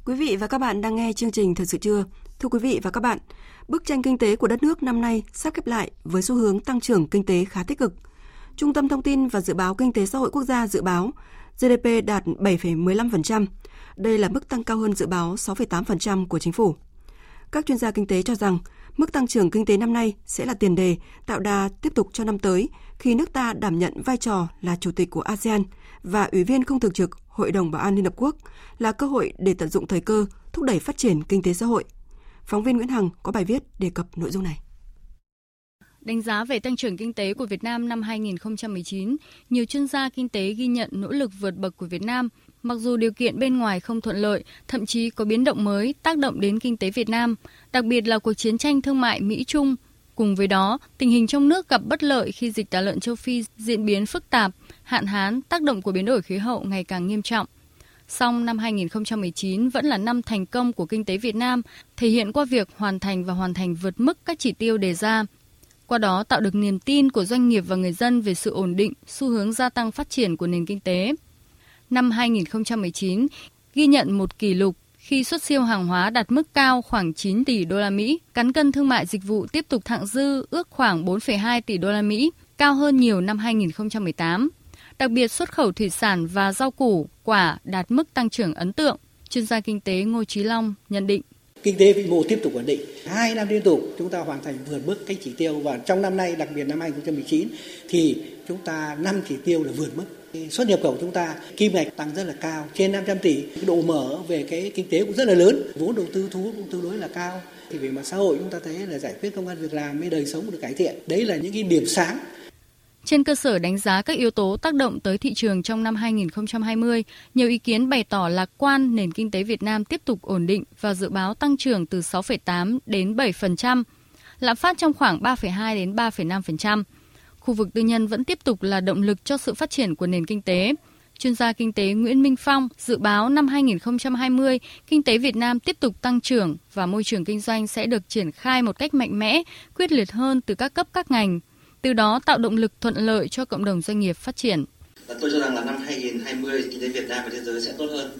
Quý vị và các bạn đang nghe chương trình Thật sự trưa. Thưa quý vị và các bạn, bức tranh kinh tế của đất nước năm nay sắp khép lại với xu hướng tăng trưởng kinh tế khá tích cực. Trung tâm Thông tin và Dự báo Kinh tế Xã hội Quốc gia dự báo GDP đạt 7,15%. Đây là mức tăng cao hơn dự báo 6,8% của chính phủ. Các chuyên gia kinh tế cho rằng mức tăng trưởng kinh tế năm nay sẽ là tiền đề tạo đà tiếp tục cho năm tới khi nước ta đảm nhận vai trò là chủ tịch của ASEAN và ủy viên không thường trực Hội đồng Bảo an Liên Hợp Quốc là cơ hội để tận dụng thời cơ thúc đẩy phát triển kinh tế xã hội. Phóng viên Nguyễn Hằng có bài viết đề cập nội dung này. Đánh giá về tăng trưởng kinh tế của Việt Nam năm 2019, nhiều chuyên gia kinh tế ghi nhận nỗ lực vượt bậc của Việt Nam, mặc dù điều kiện bên ngoài không thuận lợi, thậm chí có biến động mới tác động đến kinh tế Việt Nam, đặc biệt là cuộc chiến tranh thương mại Mỹ-Trung. Cùng với đó, tình hình trong nước gặp bất lợi khi dịch tả lợn châu Phi diễn biến phức tạp, hạn hán, tác động của biến đổi khí hậu ngày càng nghiêm trọng. Song năm 2019 vẫn là năm thành công của kinh tế Việt Nam, thể hiện qua việc hoàn thành và hoàn thành vượt mức các chỉ tiêu đề ra. Qua đó tạo được niềm tin của doanh nghiệp và người dân về sự ổn định, xu hướng gia tăng phát triển của nền kinh tế. Năm 2019 ghi nhận một kỷ lục khi xuất siêu hàng hóa đạt mức cao khoảng 9 tỷ đô la Mỹ, cán cân thương mại dịch vụ tiếp tục thặng dư ước khoảng 4,2 tỷ đô la Mỹ, cao hơn nhiều năm 2018. Đặc biệt xuất khẩu thủy sản và rau củ, quả đạt mức tăng trưởng ấn tượng. Chuyên gia kinh tế Ngô Chí Long nhận định. Kinh tế vĩ mô tiếp tục ổn định. Hai năm liên tục chúng ta hoàn thành vượt mức cái chỉ tiêu và trong năm nay, đặc biệt năm 2019 thì chúng ta năm chỉ tiêu là vượt mức xuất nhập khẩu chúng ta kim ngạch tăng rất là cao trên 500 tỷ. Cái độ mở về cái kinh tế cũng rất là lớn vốn đầu tư thu hút cũng tương đối là cao. Thì về mặt xã hội chúng ta thấy là giải quyết công an việc làm với đời sống được cải thiện. Đấy là những cái điểm sáng. Trên cơ sở đánh giá các yếu tố tác động tới thị trường trong năm 2020, nhiều ý kiến bày tỏ lạc quan nền kinh tế Việt Nam tiếp tục ổn định và dự báo tăng trưởng từ 6,8 đến 7%, lạm phát trong khoảng 3,2 đến 3,5%. Khu vực tư nhân vẫn tiếp tục là động lực cho sự phát triển của nền kinh tế. Chuyên gia kinh tế Nguyễn Minh Phong dự báo năm 2020, kinh tế Việt Nam tiếp tục tăng trưởng và môi trường kinh doanh sẽ được triển khai một cách mạnh mẽ, quyết liệt hơn từ các cấp các ngành, từ đó tạo động lực thuận lợi cho cộng đồng doanh nghiệp phát triển. Tôi cho rằng là năm 2020 kinh tế Việt Nam và thế giới sẽ tốt hơn.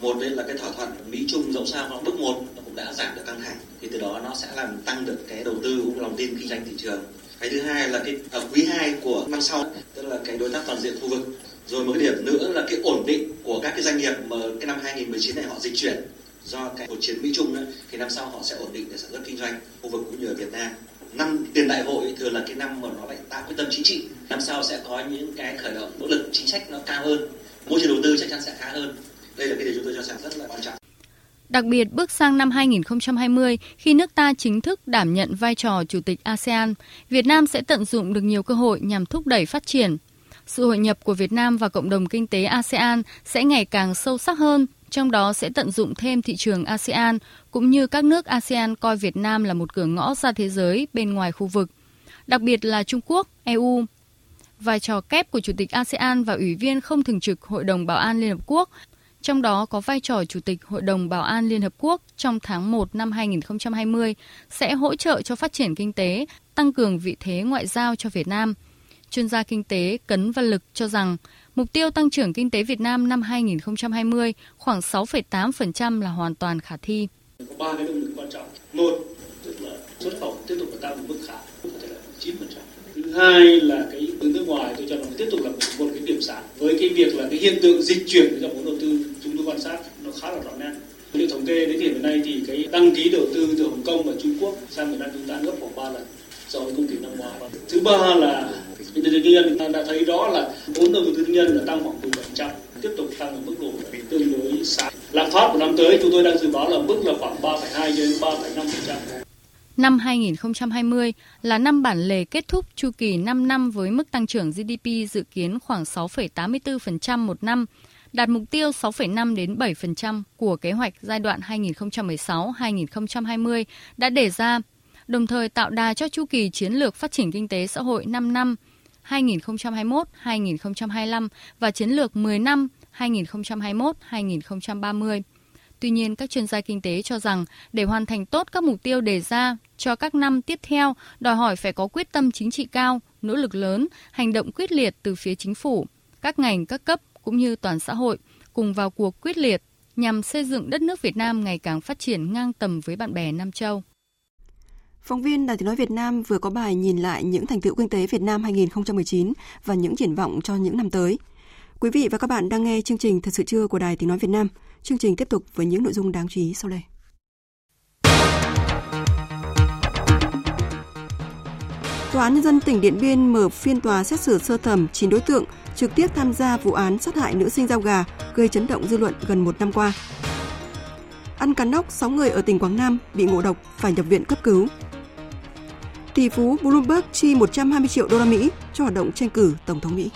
Một đấy là cái thỏa thuận Mỹ Trung dẫu sao nó bước một nó cũng đã giảm được căng thẳng thì từ đó nó sẽ làm tăng được cái đầu tư cũng lòng tin kinh doanh thị trường cái thứ hai là cái ở quý 2 của năm sau, tức là cái đối tác toàn diện khu vực rồi một cái điểm nữa là cái ổn định của các cái doanh nghiệp mà cái năm 2019 này họ dịch chuyển do cái cuộc chiến Mỹ Trung nữa, thì năm sau họ sẽ ổn định để sản xuất kinh doanh khu vực cũng như ở Việt Nam năm tiền đại hội thường là cái năm mà nó lại tạo cái tâm chính trị năm sau sẽ có những cái khởi động nỗ lực chính sách nó cao hơn môi trường đầu tư chắc chắn sẽ khá hơn. Đây là cái điều chúng tôi cho rằng rất là quan trọng. Đặc biệt bước sang năm 2020, khi nước ta chính thức đảm nhận vai trò chủ tịch ASEAN, Việt Nam sẽ tận dụng được nhiều cơ hội nhằm thúc đẩy phát triển. Sự hội nhập của Việt Nam và cộng đồng kinh tế ASEAN sẽ ngày càng sâu sắc hơn, trong đó sẽ tận dụng thêm thị trường ASEAN cũng như các nước ASEAN coi Việt Nam là một cửa ngõ ra thế giới bên ngoài khu vực, đặc biệt là Trung Quốc, EU. Vai trò kép của Chủ tịch ASEAN và Ủy viên không thường trực Hội đồng Bảo an Liên Hợp Quốc trong đó có vai trò Chủ tịch Hội đồng Bảo an Liên Hợp Quốc trong tháng 1 năm 2020, sẽ hỗ trợ cho phát triển kinh tế, tăng cường vị thế ngoại giao cho Việt Nam. Chuyên gia kinh tế Cấn Văn Lực cho rằng, mục tiêu tăng trưởng kinh tế Việt Nam năm 2020 khoảng 6,8% là hoàn toàn khả thi. Có ba cái động lực quan trọng. Một, tức là xuất khẩu tiếp tục tăng một mức khả, có thể là 9% hai là cái từ nước ngoài tôi cho rằng tiếp tục là một cái điểm sáng với cái việc là cái hiện tượng dịch chuyển của dòng vốn đầu tư chúng tôi quan sát nó khá là rõ nét liệu thống kê đến hiện nay thì cái đăng ký đầu tư từ Hồng Kông và Trung Quốc sang Việt Nam chúng ta gấp khoảng 3 lần so với cùng kỳ năm ngoái. Thứ ba là tư nhân ta đã thấy rõ là vốn đầu tư tư nhân là tăng khoảng 17%, tiếp tục tăng ở mức độ tương đối sáng. Lạm phát của năm tới chúng tôi đang dự báo là mức là khoảng 3,2 đến 3,5%. Năm 2020 là năm bản lề kết thúc chu kỳ 5 năm với mức tăng trưởng GDP dự kiến khoảng 6,84% một năm, đạt mục tiêu 6,5 đến 7% của kế hoạch giai đoạn 2016-2020 đã đề ra, đồng thời tạo đà cho chu kỳ chiến lược phát triển kinh tế xã hội 5 năm 2021-2025 và chiến lược 10 năm 2021-2030. Tuy nhiên, các chuyên gia kinh tế cho rằng để hoàn thành tốt các mục tiêu đề ra cho các năm tiếp theo, đòi hỏi phải có quyết tâm chính trị cao, nỗ lực lớn, hành động quyết liệt từ phía chính phủ, các ngành, các cấp cũng như toàn xã hội cùng vào cuộc quyết liệt nhằm xây dựng đất nước Việt Nam ngày càng phát triển ngang tầm với bạn bè Nam Châu. Phóng viên Đài tiếng nói Việt Nam vừa có bài nhìn lại những thành tựu kinh tế Việt Nam 2019 và những triển vọng cho những năm tới. Quý vị và các bạn đang nghe chương trình Thật sự trưa của Đài tiếng nói Việt Nam. Chương trình tiếp tục với những nội dung đáng chú ý sau đây. Tòa án Nhân dân tỉnh Điện Biên mở phiên tòa xét xử sơ thẩm 9 đối tượng trực tiếp tham gia vụ án sát hại nữ sinh giao gà gây chấn động dư luận gần một năm qua. Ăn cắn nóc, 6 người ở tỉnh Quảng Nam bị ngộ độc phải nhập viện cấp cứu. Tỷ phú Bloomberg chi 120 triệu đô la Mỹ cho hoạt động tranh cử Tổng thống Mỹ.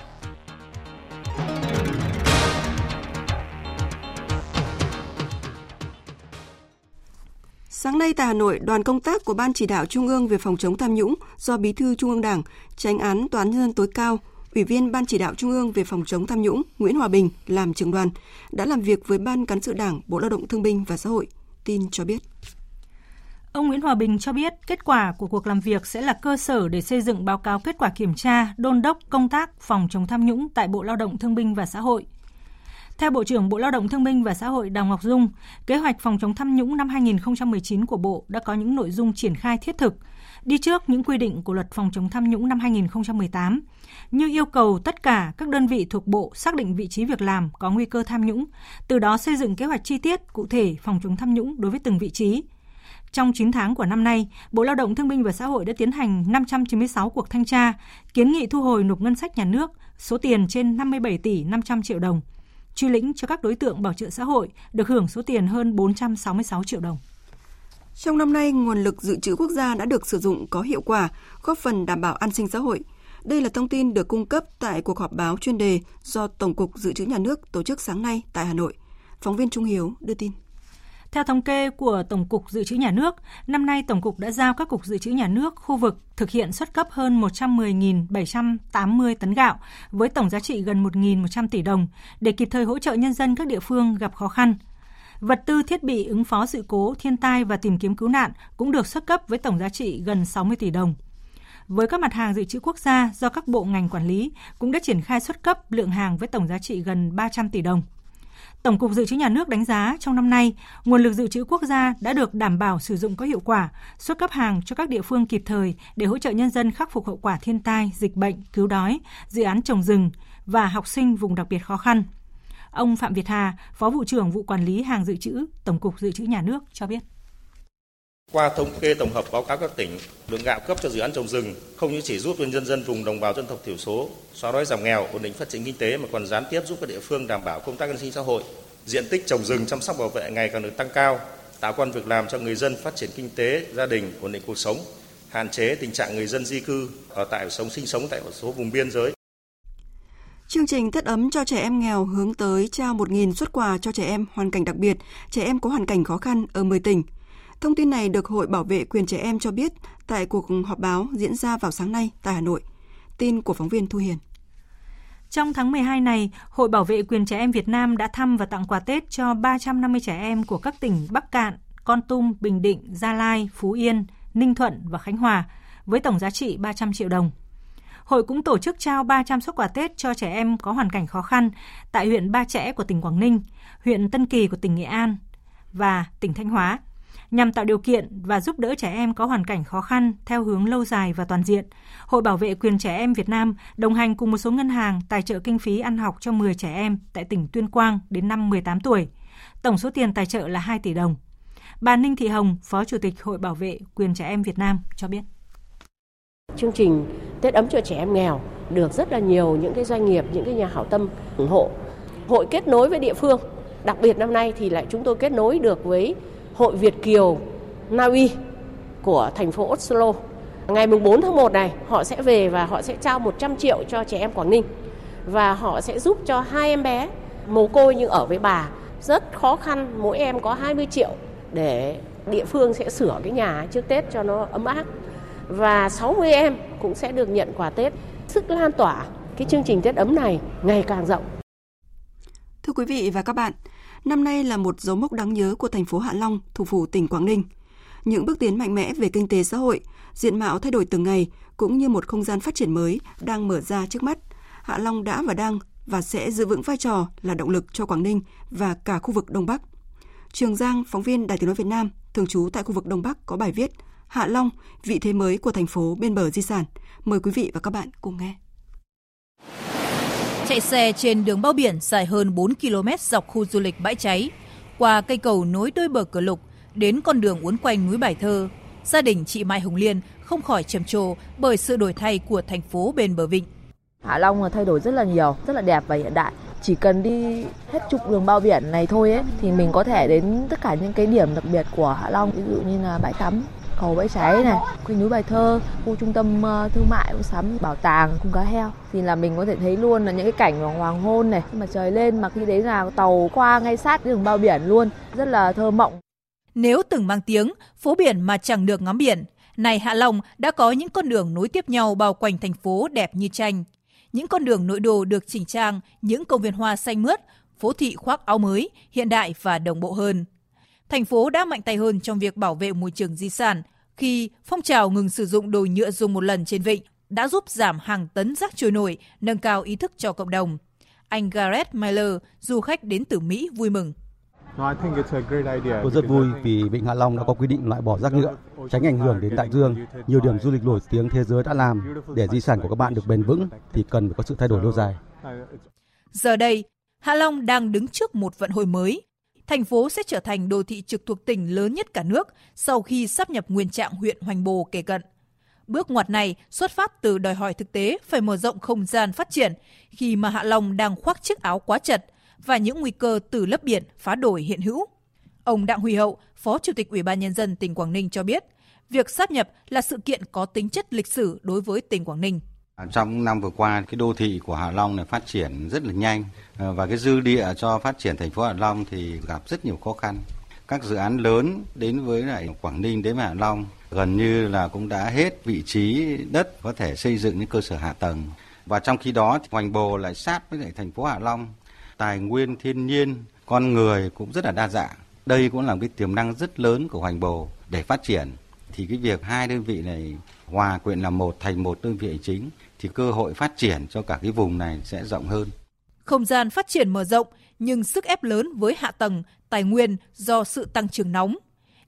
Sáng nay tại Hà Nội, đoàn công tác của Ban chỉ đạo Trung ương về phòng chống tham nhũng do Bí thư Trung ương Đảng, Tránh án Tòa án nhân dân tối cao, Ủy viên Ban chỉ đạo Trung ương về phòng chống tham nhũng Nguyễn Hòa Bình làm trưởng đoàn đã làm việc với Ban cán sự Đảng, Bộ Lao động Thương binh và Xã hội. Tin cho biết. Ông Nguyễn Hòa Bình cho biết kết quả của cuộc làm việc sẽ là cơ sở để xây dựng báo cáo kết quả kiểm tra, đôn đốc công tác phòng chống tham nhũng tại Bộ Lao động Thương binh và Xã hội – theo Bộ trưởng Bộ Lao động Thương binh và Xã hội Đào Ngọc Dung, kế hoạch phòng chống tham nhũng năm 2019 của Bộ đã có những nội dung triển khai thiết thực, đi trước những quy định của luật phòng chống tham nhũng năm 2018, như yêu cầu tất cả các đơn vị thuộc Bộ xác định vị trí việc làm có nguy cơ tham nhũng, từ đó xây dựng kế hoạch chi tiết cụ thể phòng chống tham nhũng đối với từng vị trí. Trong 9 tháng của năm nay, Bộ Lao động Thương binh và Xã hội đã tiến hành 596 cuộc thanh tra, kiến nghị thu hồi nộp ngân sách nhà nước số tiền trên 57 tỷ 500 triệu đồng – truy lĩnh cho các đối tượng bảo trợ xã hội được hưởng số tiền hơn 466 triệu đồng. Trong năm nay, nguồn lực dự trữ quốc gia đã được sử dụng có hiệu quả, góp phần đảm bảo an sinh xã hội. Đây là thông tin được cung cấp tại cuộc họp báo chuyên đề do Tổng cục Dự trữ Nhà nước tổ chức sáng nay tại Hà Nội. Phóng viên Trung Hiếu đưa tin. Theo thống kê của Tổng cục Dự trữ Nhà nước, năm nay Tổng cục đã giao các cục dự trữ nhà nước khu vực thực hiện xuất cấp hơn 110.780 tấn gạo với tổng giá trị gần 1.100 tỷ đồng để kịp thời hỗ trợ nhân dân các địa phương gặp khó khăn. Vật tư thiết bị ứng phó sự cố, thiên tai và tìm kiếm cứu nạn cũng được xuất cấp với tổng giá trị gần 60 tỷ đồng. Với các mặt hàng dự trữ quốc gia do các bộ ngành quản lý cũng đã triển khai xuất cấp lượng hàng với tổng giá trị gần 300 tỷ đồng. Tổng cục Dự trữ Nhà nước đánh giá trong năm nay, nguồn lực dự trữ quốc gia đã được đảm bảo sử dụng có hiệu quả, xuất cấp hàng cho các địa phương kịp thời để hỗ trợ nhân dân khắc phục hậu quả thiên tai, dịch bệnh, cứu đói, dự án trồng rừng và học sinh vùng đặc biệt khó khăn. Ông Phạm Việt Hà, Phó vụ trưởng vụ quản lý hàng dự trữ, Tổng cục Dự trữ Nhà nước cho biết. Qua thống kê tổng hợp báo cáo các tỉnh, lượng gạo cấp cho dự án trồng rừng không những chỉ giúp cho nhân dân vùng đồng bào dân tộc thiểu số xóa đói giảm nghèo, ổn định phát triển kinh tế mà còn gián tiếp giúp các địa phương đảm bảo công tác an sinh xã hội. Diện tích trồng rừng chăm sóc bảo vệ ngày càng được tăng cao, tạo quan việc làm cho người dân phát triển kinh tế, gia đình, ổn định cuộc sống, hạn chế tình trạng người dân di cư ở tại sống sinh sống tại một số vùng biên giới. Chương trình Tết ấm cho trẻ em nghèo hướng tới trao 1.000 xuất quà cho trẻ em hoàn cảnh đặc biệt, trẻ em có hoàn cảnh khó khăn ở 10 tỉnh. Thông tin này được Hội Bảo vệ quyền trẻ em cho biết tại cuộc họp báo diễn ra vào sáng nay tại Hà Nội. Tin của phóng viên Thu Hiền. Trong tháng 12 này, Hội Bảo vệ quyền trẻ em Việt Nam đã thăm và tặng quà Tết cho 350 trẻ em của các tỉnh Bắc Cạn, Con Tum, Bình Định, Gia Lai, Phú Yên, Ninh Thuận và Khánh Hòa với tổng giá trị 300 triệu đồng. Hội cũng tổ chức trao 300 xuất quà Tết cho trẻ em có hoàn cảnh khó khăn tại huyện Ba Chẽ của tỉnh Quảng Ninh, huyện Tân Kỳ của tỉnh Nghệ An và tỉnh Thanh Hóa nhằm tạo điều kiện và giúp đỡ trẻ em có hoàn cảnh khó khăn theo hướng lâu dài và toàn diện. Hội Bảo vệ quyền trẻ em Việt Nam đồng hành cùng một số ngân hàng tài trợ kinh phí ăn học cho 10 trẻ em tại tỉnh Tuyên Quang đến năm 18 tuổi. Tổng số tiền tài trợ là 2 tỷ đồng. Bà Ninh Thị Hồng, Phó Chủ tịch Hội Bảo vệ quyền trẻ em Việt Nam cho biết. Chương trình Tết ấm cho trẻ em nghèo được rất là nhiều những cái doanh nghiệp, những cái nhà hảo tâm ủng hộ. Hội kết nối với địa phương, đặc biệt năm nay thì lại chúng tôi kết nối được với Hội Việt Kiều Na Uy của thành phố Oslo. Ngày 4 tháng 1 này họ sẽ về và họ sẽ trao 100 triệu cho trẻ em Quảng Ninh và họ sẽ giúp cho hai em bé mồ côi nhưng ở với bà rất khó khăn mỗi em có 20 triệu để địa phương sẽ sửa cái nhà trước Tết cho nó ấm áp và 60 em cũng sẽ được nhận quà Tết. Sức lan tỏa cái chương trình Tết ấm này ngày càng rộng. Thưa quý vị và các bạn, năm nay là một dấu mốc đáng nhớ của thành phố Hạ Long, thủ phủ tỉnh Quảng Ninh. Những bước tiến mạnh mẽ về kinh tế xã hội, diện mạo thay đổi từng ngày cũng như một không gian phát triển mới đang mở ra trước mắt. Hạ Long đã và đang và sẽ giữ vững vai trò là động lực cho Quảng Ninh và cả khu vực Đông Bắc. Trường Giang, phóng viên Đài Tiếng nói Việt Nam, thường trú tại khu vực Đông Bắc có bài viết Hạ Long, vị thế mới của thành phố bên bờ di sản. Mời quý vị và các bạn cùng nghe. Chạy xe trên đường bao biển dài hơn 4 km dọc khu du lịch Bãi Cháy, qua cây cầu nối đôi bờ cửa lục đến con đường uốn quanh núi Bài Thơ, gia đình chị Mai Hồng Liên không khỏi trầm trồ bởi sự đổi thay của thành phố bên bờ vịnh. Hạ Long thay đổi rất là nhiều, rất là đẹp và hiện đại. Chỉ cần đi hết trục đường bao biển này thôi ấy, thì mình có thể đến tất cả những cái điểm đặc biệt của Hạ Long, ví dụ như là bãi tắm, hồ bãi cháy này, khu núi Bài Thơ, khu trung tâm ờ, thương mại mua sắm, bảo tàng, cung cá heo thì là mình có thể thấy luôn là những cái cảnh hoàng hôn này, mà trời lên mà khi đấy là tàu qua ngay sát đường bao biển luôn, rất là thơ mộng. Nếu từng mang tiếng phố biển mà chẳng được ngắm biển, này Hạ Long đã có những con đường nối tiếp nhau bao quanh thành phố đẹp như tranh. Những con đường nội đô được chỉnh trang, những công viên hoa xanh mướt, phố thị khoác áo mới, hiện đại và đồng bộ hơn thành phố đã mạnh tay hơn trong việc bảo vệ môi trường di sản khi phong trào ngừng sử dụng đồ nhựa dùng một lần trên vịnh đã giúp giảm hàng tấn rác trôi nổi, nâng cao ý thức cho cộng đồng. Anh Gareth Miller, du khách đến từ Mỹ vui mừng. Tôi rất vui vì Vịnh Hạ Long đã có quy định loại bỏ rác nhựa, tránh ảnh hưởng đến đại dương. Nhiều điểm du lịch nổi tiếng thế giới đã làm để di sản của các bạn được bền vững thì cần phải có sự thay đổi lâu dài. Giờ đây, Hạ Long đang đứng trước một vận hội mới thành phố sẽ trở thành đô thị trực thuộc tỉnh lớn nhất cả nước sau khi sắp nhập nguyên trạng huyện Hoành Bồ kể cận. Bước ngoặt này xuất phát từ đòi hỏi thực tế phải mở rộng không gian phát triển khi mà Hạ Long đang khoác chiếc áo quá chật và những nguy cơ từ lấp biển phá đổi hiện hữu. Ông Đặng Huy Hậu, Phó Chủ tịch Ủy ban Nhân dân tỉnh Quảng Ninh cho biết, việc sáp nhập là sự kiện có tính chất lịch sử đối với tỉnh Quảng Ninh. À, trong năm vừa qua, cái đô thị của Hạ Long này phát triển rất là nhanh à, và cái dư địa cho phát triển thành phố Hạ Long thì gặp rất nhiều khó khăn. Các dự án lớn đến với lại Quảng Ninh đến Hạ Long gần như là cũng đã hết vị trí đất có thể xây dựng những cơ sở hạ tầng. Và trong khi đó thì Hoành Bồ lại sát với lại thành phố Hạ Long, tài nguyên thiên nhiên, con người cũng rất là đa dạng. Đây cũng là một cái tiềm năng rất lớn của Hoành Bồ để phát triển. Thì cái việc hai đơn vị này hòa quyện làm một thành một đơn vị hành chính thì cơ hội phát triển cho cả cái vùng này sẽ rộng hơn. Không gian phát triển mở rộng nhưng sức ép lớn với hạ tầng, tài nguyên do sự tăng trưởng nóng,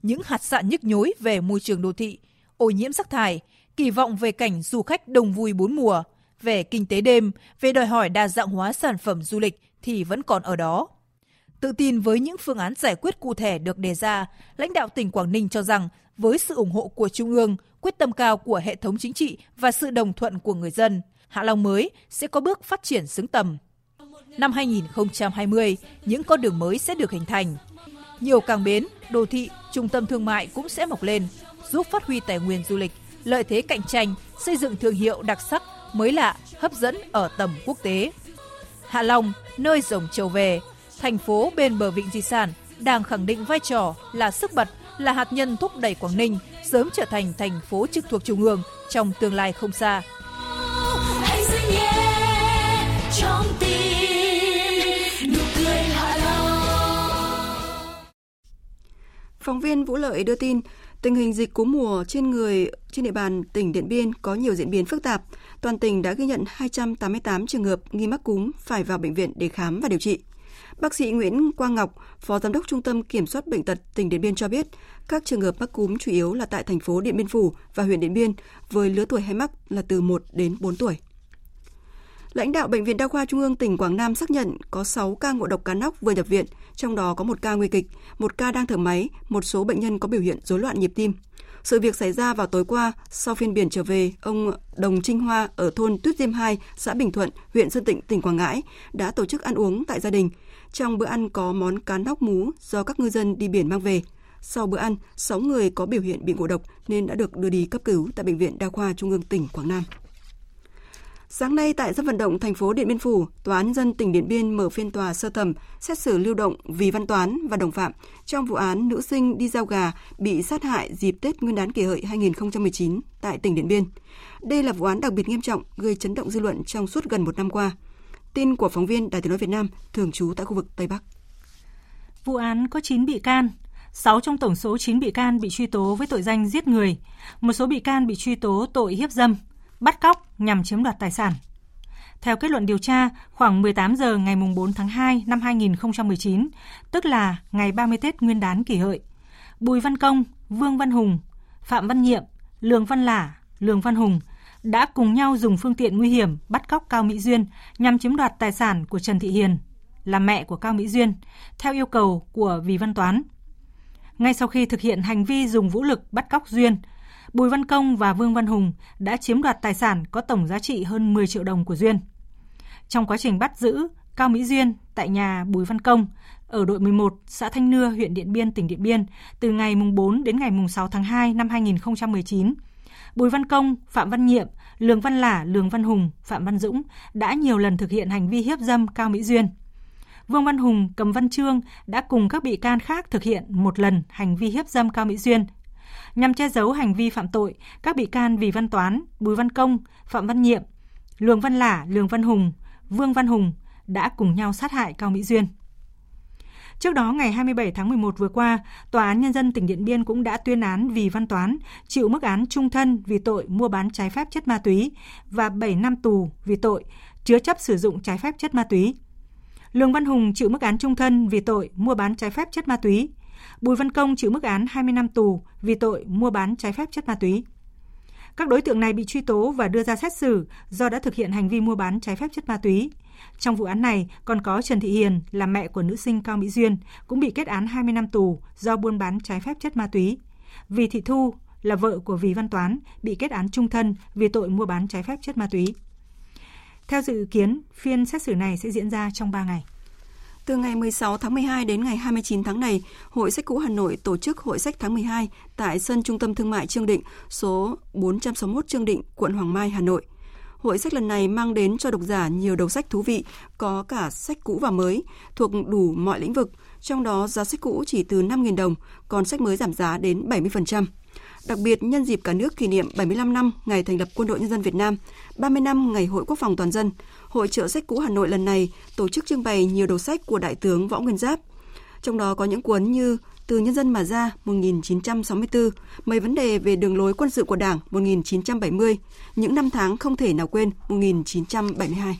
những hạt sạn nhức nhối về môi trường đô thị, ô nhiễm rác thải, kỳ vọng về cảnh du khách đông vui bốn mùa, về kinh tế đêm, về đòi hỏi đa dạng hóa sản phẩm du lịch thì vẫn còn ở đó. Tự tin với những phương án giải quyết cụ thể được đề ra, lãnh đạo tỉnh Quảng Ninh cho rằng với sự ủng hộ của Trung ương, quyết tâm cao của hệ thống chính trị và sự đồng thuận của người dân, Hạ Long mới sẽ có bước phát triển xứng tầm. Năm 2020, những con đường mới sẽ được hình thành. Nhiều cảng bến, đô thị, trung tâm thương mại cũng sẽ mọc lên, giúp phát huy tài nguyên du lịch, lợi thế cạnh tranh, xây dựng thương hiệu đặc sắc, mới lạ, hấp dẫn ở tầm quốc tế. Hạ Long, nơi rồng trầu về, thành phố bên bờ vịnh di sản, đang khẳng định vai trò là sức bật, là hạt nhân thúc đẩy Quảng Ninh sớm trở thành thành phố trực thuộc Trung ương trong tương lai không xa. Phóng viên Vũ Lợi đưa tin, tình hình dịch cúm mùa trên người trên địa bàn tỉnh Điện Biên có nhiều diễn biến phức tạp. Toàn tỉnh đã ghi nhận 288 trường hợp nghi mắc cúm phải vào bệnh viện để khám và điều trị. Bác sĩ Nguyễn Quang Ngọc, Phó Giám đốc Trung tâm Kiểm soát Bệnh tật tỉnh Điện Biên cho biết, các trường hợp mắc cúm chủ yếu là tại thành phố Điện Biên Phủ và huyện Điện Biên, với lứa tuổi hay mắc là từ 1 đến 4 tuổi. Lãnh đạo Bệnh viện Đa khoa Trung ương tỉnh Quảng Nam xác nhận có 6 ca ngộ độc cá nóc vừa nhập viện, trong đó có một ca nguy kịch, một ca đang thở máy, một số bệnh nhân có biểu hiện rối loạn nhịp tim. Sự việc xảy ra vào tối qua, sau phiên biển trở về, ông Đồng Trinh Hoa ở thôn Tuyết Diêm 2, xã Bình Thuận, huyện Sơn Tịnh, tỉnh Quảng Ngãi đã tổ chức ăn uống tại gia đình. Trong bữa ăn có món cá nóc mú do các ngư dân đi biển mang về. Sau bữa ăn, 6 người có biểu hiện bị ngộ độc nên đã được đưa đi cấp cứu tại Bệnh viện Đa khoa Trung ương tỉnh Quảng Nam. Sáng nay tại sân vận động thành phố Điện Biên Phủ, Tòa án nhân dân tỉnh Điện Biên mở phiên tòa sơ thẩm xét xử lưu động Vì Văn Toán và đồng phạm trong vụ án nữ sinh đi giao gà bị sát hại dịp Tết Nguyên đán kỷ hợi 2019 tại tỉnh Điện Biên. Đây là vụ án đặc biệt nghiêm trọng gây chấn động dư luận trong suốt gần một năm qua. Tin của phóng viên Đài Tiếng nói Việt Nam thường trú tại khu vực Tây Bắc. Vụ án có 9 bị can, 6 trong tổng số 9 bị can bị truy tố với tội danh giết người, một số bị can bị truy tố tội hiếp dâm, bắt cóc nhằm chiếm đoạt tài sản. Theo kết luận điều tra, khoảng 18 giờ ngày 4 tháng 2 năm 2019, tức là ngày 30 Tết Nguyên đán kỷ hợi, Bùi Văn Công, Vương Văn Hùng, Phạm Văn Nhiệm, Lường Văn Lả, Lường Văn Hùng đã cùng nhau dùng phương tiện nguy hiểm bắt cóc Cao Mỹ Duyên nhằm chiếm đoạt tài sản của Trần Thị Hiền, là mẹ của Cao Mỹ Duyên, theo yêu cầu của Vì Văn Toán. Ngay sau khi thực hiện hành vi dùng vũ lực bắt cóc Duyên, Bùi Văn Công và Vương Văn Hùng đã chiếm đoạt tài sản có tổng giá trị hơn 10 triệu đồng của Duyên. Trong quá trình bắt giữ Cao Mỹ Duyên tại nhà Bùi Văn Công ở đội 11, xã Thanh Nưa, huyện Điện Biên, tỉnh Điện Biên từ ngày 4 đến ngày 6 tháng 2 năm 2019, Bùi Văn Công, Phạm Văn Nhiệm, Lường Văn Lả, Lường Văn Hùng, Phạm Văn Dũng đã nhiều lần thực hiện hành vi hiếp dâm Cao Mỹ Duyên. Vương Văn Hùng, Cầm Văn Trương đã cùng các bị can khác thực hiện một lần hành vi hiếp dâm Cao Mỹ Duyên Nhằm che giấu hành vi phạm tội, các bị can Vì Văn Toán, Bùi Văn Công, Phạm Văn Nhiệm, Lường Văn Lả, Lường Văn Hùng, Vương Văn Hùng đã cùng nhau sát hại Cao Mỹ Duyên. Trước đó, ngày 27 tháng 11 vừa qua, Tòa án Nhân dân tỉnh Điện Biên cũng đã tuyên án Vì Văn Toán chịu mức án trung thân vì tội mua bán trái phép chất ma túy và 7 năm tù vì tội chứa chấp sử dụng trái phép chất ma túy. Lương Văn Hùng chịu mức án trung thân vì tội mua bán trái phép chất ma túy Bùi Văn Công chịu mức án 20 năm tù vì tội mua bán trái phép chất ma túy. Các đối tượng này bị truy tố và đưa ra xét xử do đã thực hiện hành vi mua bán trái phép chất ma túy. Trong vụ án này còn có Trần Thị Hiền là mẹ của nữ sinh Cao Mỹ Duyên cũng bị kết án 20 năm tù do buôn bán trái phép chất ma túy. Vì Thị Thu là vợ của Vì Văn Toán bị kết án trung thân vì tội mua bán trái phép chất ma túy. Theo dự kiến, phiên xét xử này sẽ diễn ra trong 3 ngày. Từ ngày 16 tháng 12 đến ngày 29 tháng này, Hội sách cũ Hà Nội tổ chức Hội sách tháng 12 tại sân Trung tâm Thương mại Trương Định, số 461 Trương Định, quận Hoàng Mai, Hà Nội. Hội sách lần này mang đến cho độc giả nhiều đầu sách thú vị, có cả sách cũ và mới, thuộc đủ mọi lĩnh vực, trong đó giá sách cũ chỉ từ 5.000 đồng, còn sách mới giảm giá đến 70%. Đặc biệt nhân dịp cả nước kỷ niệm 75 năm ngày thành lập Quân đội Nhân dân Việt Nam, 30 năm ngày Hội Quốc phòng toàn dân, Hội trợ sách cũ Hà Nội lần này tổ chức trưng bày nhiều đầu sách của Đại tướng Võ Nguyên Giáp. Trong đó có những cuốn như từ Nhân dân mà ra 1964, mấy vấn đề về đường lối quân sự của Đảng 1970, những năm tháng không thể nào quên 1972.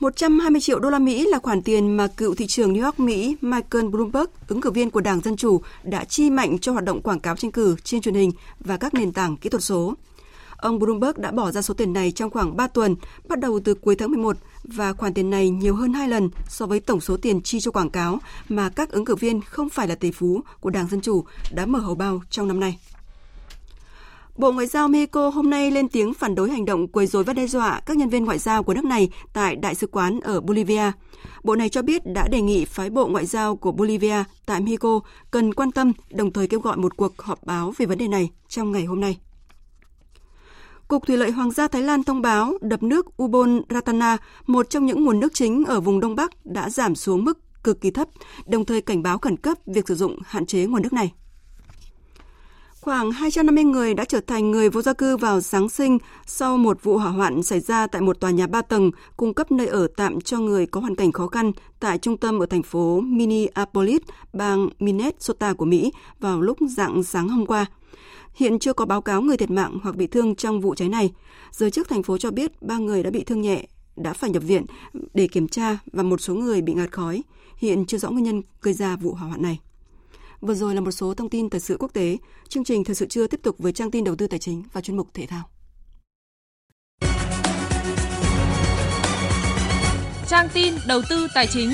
120 triệu đô la Mỹ là khoản tiền mà cựu thị trường New York Mỹ Michael Bloomberg, ứng cử viên của Đảng Dân Chủ, đã chi mạnh cho hoạt động quảng cáo tranh cử trên truyền hình và các nền tảng kỹ thuật số. Ông Bloomberg đã bỏ ra số tiền này trong khoảng 3 tuần, bắt đầu từ cuối tháng 11 và khoản tiền này nhiều hơn 2 lần so với tổng số tiền chi cho quảng cáo mà các ứng cử viên không phải là tỷ phú của Đảng Dân Chủ đã mở hầu bao trong năm nay. Bộ Ngoại giao Mexico hôm nay lên tiếng phản đối hành động quấy rối và đe dọa các nhân viên ngoại giao của nước này tại đại sứ quán ở Bolivia. Bộ này cho biết đã đề nghị phái bộ ngoại giao của Bolivia tại Mexico cần quan tâm, đồng thời kêu gọi một cuộc họp báo về vấn đề này trong ngày hôm nay. Cục Thủy lợi Hoàng gia Thái Lan thông báo đập nước Ubon Ratana, một trong những nguồn nước chính ở vùng Đông Bắc, đã giảm xuống mức cực kỳ thấp, đồng thời cảnh báo khẩn cấp việc sử dụng hạn chế nguồn nước này. Khoảng 250 người đã trở thành người vô gia cư vào Giáng sinh sau một vụ hỏa hoạn xảy ra tại một tòa nhà 3 tầng cung cấp nơi ở tạm cho người có hoàn cảnh khó khăn tại trung tâm ở thành phố Minneapolis, bang Minnesota của Mỹ vào lúc dạng sáng hôm qua. Hiện chưa có báo cáo người thiệt mạng hoặc bị thương trong vụ cháy này. Giới chức thành phố cho biết ba người đã bị thương nhẹ, đã phải nhập viện để kiểm tra và một số người bị ngạt khói. Hiện chưa rõ nguyên nhân gây ra vụ hỏa hoạn này. Vừa rồi là một số thông tin thời sự quốc tế. Chương trình thời sự trưa tiếp tục với trang tin đầu tư tài chính và chuyên mục thể thao. Trang tin đầu tư tài chính.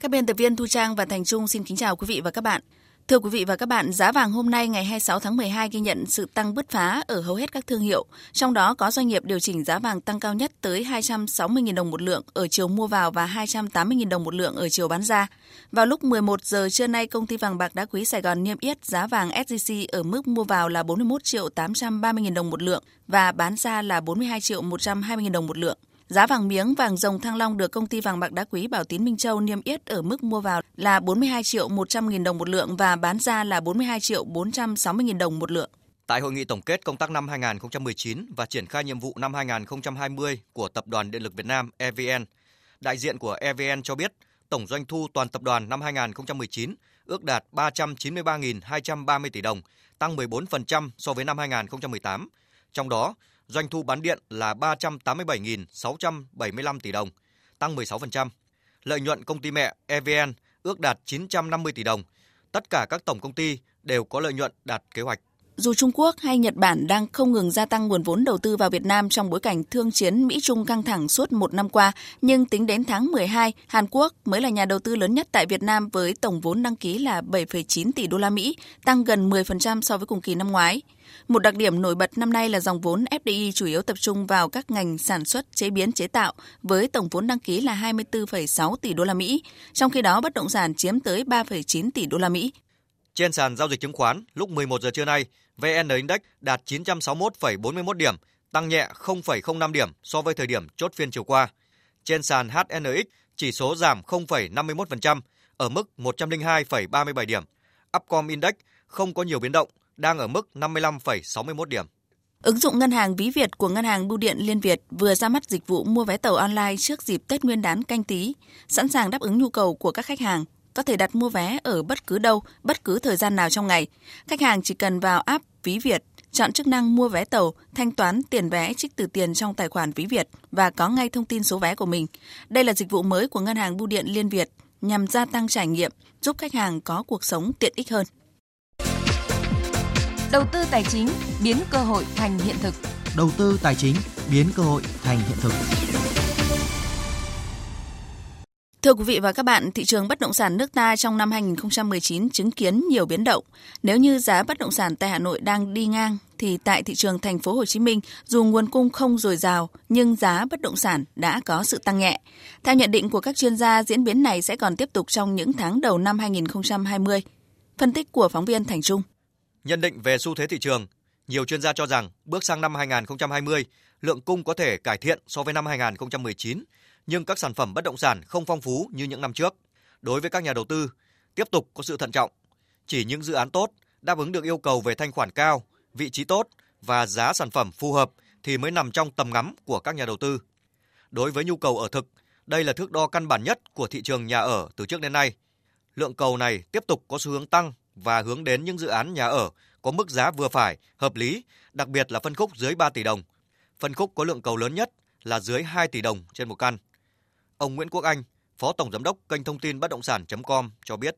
Các biên tập viên Thu Trang và Thành Trung xin kính chào quý vị và các bạn. Thưa quý vị và các bạn, giá vàng hôm nay ngày 26 tháng 12 ghi nhận sự tăng bứt phá ở hầu hết các thương hiệu, trong đó có doanh nghiệp điều chỉnh giá vàng tăng cao nhất tới 260.000 đồng một lượng ở chiều mua vào và 280.000 đồng một lượng ở chiều bán ra. Vào lúc 11 giờ trưa nay, công ty vàng bạc đá quý Sài Gòn niêm yết giá vàng SJC ở mức mua vào là 41 triệu 830.000 đồng một lượng và bán ra là 42 triệu 120.000 đồng một lượng. Giá vàng miếng vàng dòng Thăng Long được công ty vàng bạc đá quý Bảo Tín Minh Châu niêm yết ở mức mua vào là 42 triệu 100 nghìn đồng một lượng và bán ra là 42 triệu 460 nghìn đồng một lượng. Tại hội nghị tổng kết công tác năm 2019 và triển khai nhiệm vụ năm 2020 của Tập đoàn Điện lực Việt Nam EVN, đại diện của EVN cho biết tổng doanh thu toàn tập đoàn năm 2019 ước đạt 393.230 tỷ đồng, tăng 14% so với năm 2018. Trong đó, Doanh thu bán điện là 387.675 tỷ đồng, tăng 16%. Lợi nhuận công ty mẹ EVN ước đạt 950 tỷ đồng. Tất cả các tổng công ty đều có lợi nhuận đạt kế hoạch. Dù Trung Quốc hay Nhật Bản đang không ngừng gia tăng nguồn vốn đầu tư vào Việt Nam trong bối cảnh thương chiến Mỹ-Trung căng thẳng suốt một năm qua, nhưng tính đến tháng 12, Hàn Quốc mới là nhà đầu tư lớn nhất tại Việt Nam với tổng vốn đăng ký là 7,9 tỷ đô la Mỹ, tăng gần 10% so với cùng kỳ năm ngoái. Một đặc điểm nổi bật năm nay là dòng vốn FDI chủ yếu tập trung vào các ngành sản xuất, chế biến, chế tạo với tổng vốn đăng ký là 24,6 tỷ đô la Mỹ, trong khi đó bất động sản chiếm tới 3,9 tỷ đô la Mỹ. Trên sàn giao dịch chứng khoán, lúc 11 giờ trưa nay, VN Index đạt 961,41 điểm, tăng nhẹ 0,05 điểm so với thời điểm chốt phiên chiều qua. Trên sàn HNX, chỉ số giảm 0,51% ở mức 102,37 điểm. Upcom Index không có nhiều biến động, đang ở mức 55,61 điểm. Ứng dụng ngân hàng ví Việt của ngân hàng Bưu điện Liên Việt vừa ra mắt dịch vụ mua vé tàu online trước dịp Tết Nguyên đán canh tí, sẵn sàng đáp ứng nhu cầu của các khách hàng có thể đặt mua vé ở bất cứ đâu, bất cứ thời gian nào trong ngày. Khách hàng chỉ cần vào app Ví Việt, chọn chức năng mua vé tàu, thanh toán tiền vé trích từ tiền trong tài khoản Ví Việt và có ngay thông tin số vé của mình. Đây là dịch vụ mới của ngân hàng Bưu điện Liên Việt nhằm gia tăng trải nghiệm, giúp khách hàng có cuộc sống tiện ích hơn. Đầu tư tài chính biến cơ hội thành hiện thực. Đầu tư tài chính biến cơ hội thành hiện thực. Thưa quý vị và các bạn, thị trường bất động sản nước ta trong năm 2019 chứng kiến nhiều biến động. Nếu như giá bất động sản tại Hà Nội đang đi ngang thì tại thị trường thành phố Hồ Chí Minh, dù nguồn cung không dồi dào nhưng giá bất động sản đã có sự tăng nhẹ. Theo nhận định của các chuyên gia, diễn biến này sẽ còn tiếp tục trong những tháng đầu năm 2020. Phân tích của phóng viên Thành Trung. Nhận định về xu thế thị trường, nhiều chuyên gia cho rằng bước sang năm 2020, lượng cung có thể cải thiện so với năm 2019 nhưng các sản phẩm bất động sản không phong phú như những năm trước. Đối với các nhà đầu tư, tiếp tục có sự thận trọng. Chỉ những dự án tốt, đáp ứng được yêu cầu về thanh khoản cao, vị trí tốt và giá sản phẩm phù hợp thì mới nằm trong tầm ngắm của các nhà đầu tư. Đối với nhu cầu ở thực, đây là thước đo căn bản nhất của thị trường nhà ở từ trước đến nay. Lượng cầu này tiếp tục có xu hướng tăng và hướng đến những dự án nhà ở có mức giá vừa phải, hợp lý, đặc biệt là phân khúc dưới 3 tỷ đồng. Phân khúc có lượng cầu lớn nhất là dưới 2 tỷ đồng trên một căn. Ông Nguyễn Quốc Anh, Phó Tổng Giám đốc kênh thông tin bất động sản.com cho biết.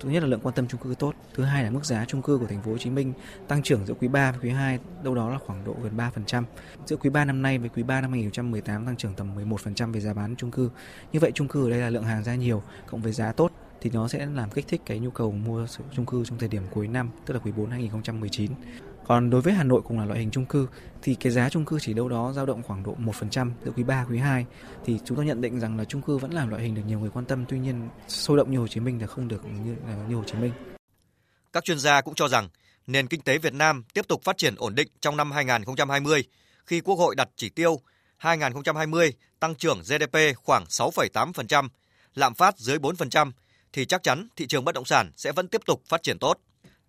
Thứ nhất là lượng quan tâm chung cư tốt, thứ hai là mức giá chung cư của thành phố Hồ Chí Minh tăng trưởng giữa quý 3 và quý 2 đâu đó là khoảng độ gần 3%. Giữa quý 3 năm nay với quý 3 năm 2018 tăng trưởng tầm 11% về giá bán chung cư. Như vậy chung cư ở đây là lượng hàng ra nhiều cộng với giá tốt thì nó sẽ làm kích thích cái nhu cầu mua chung cư trong thời điểm cuối năm, tức là quý 4 2019. Còn đối với Hà Nội cũng là loại hình chung cư thì cái giá chung cư chỉ đâu đó dao động khoảng độ 1% giữa quý 3 quý 2 thì chúng tôi nhận định rằng là chung cư vẫn là loại hình được nhiều người quan tâm tuy nhiên sôi động như Hồ Chí Minh là không được như như Hồ Chí Minh. Các chuyên gia cũng cho rằng nền kinh tế Việt Nam tiếp tục phát triển ổn định trong năm 2020 khi Quốc hội đặt chỉ tiêu 2020 tăng trưởng GDP khoảng 6,8%, lạm phát dưới 4% thì chắc chắn thị trường bất động sản sẽ vẫn tiếp tục phát triển tốt.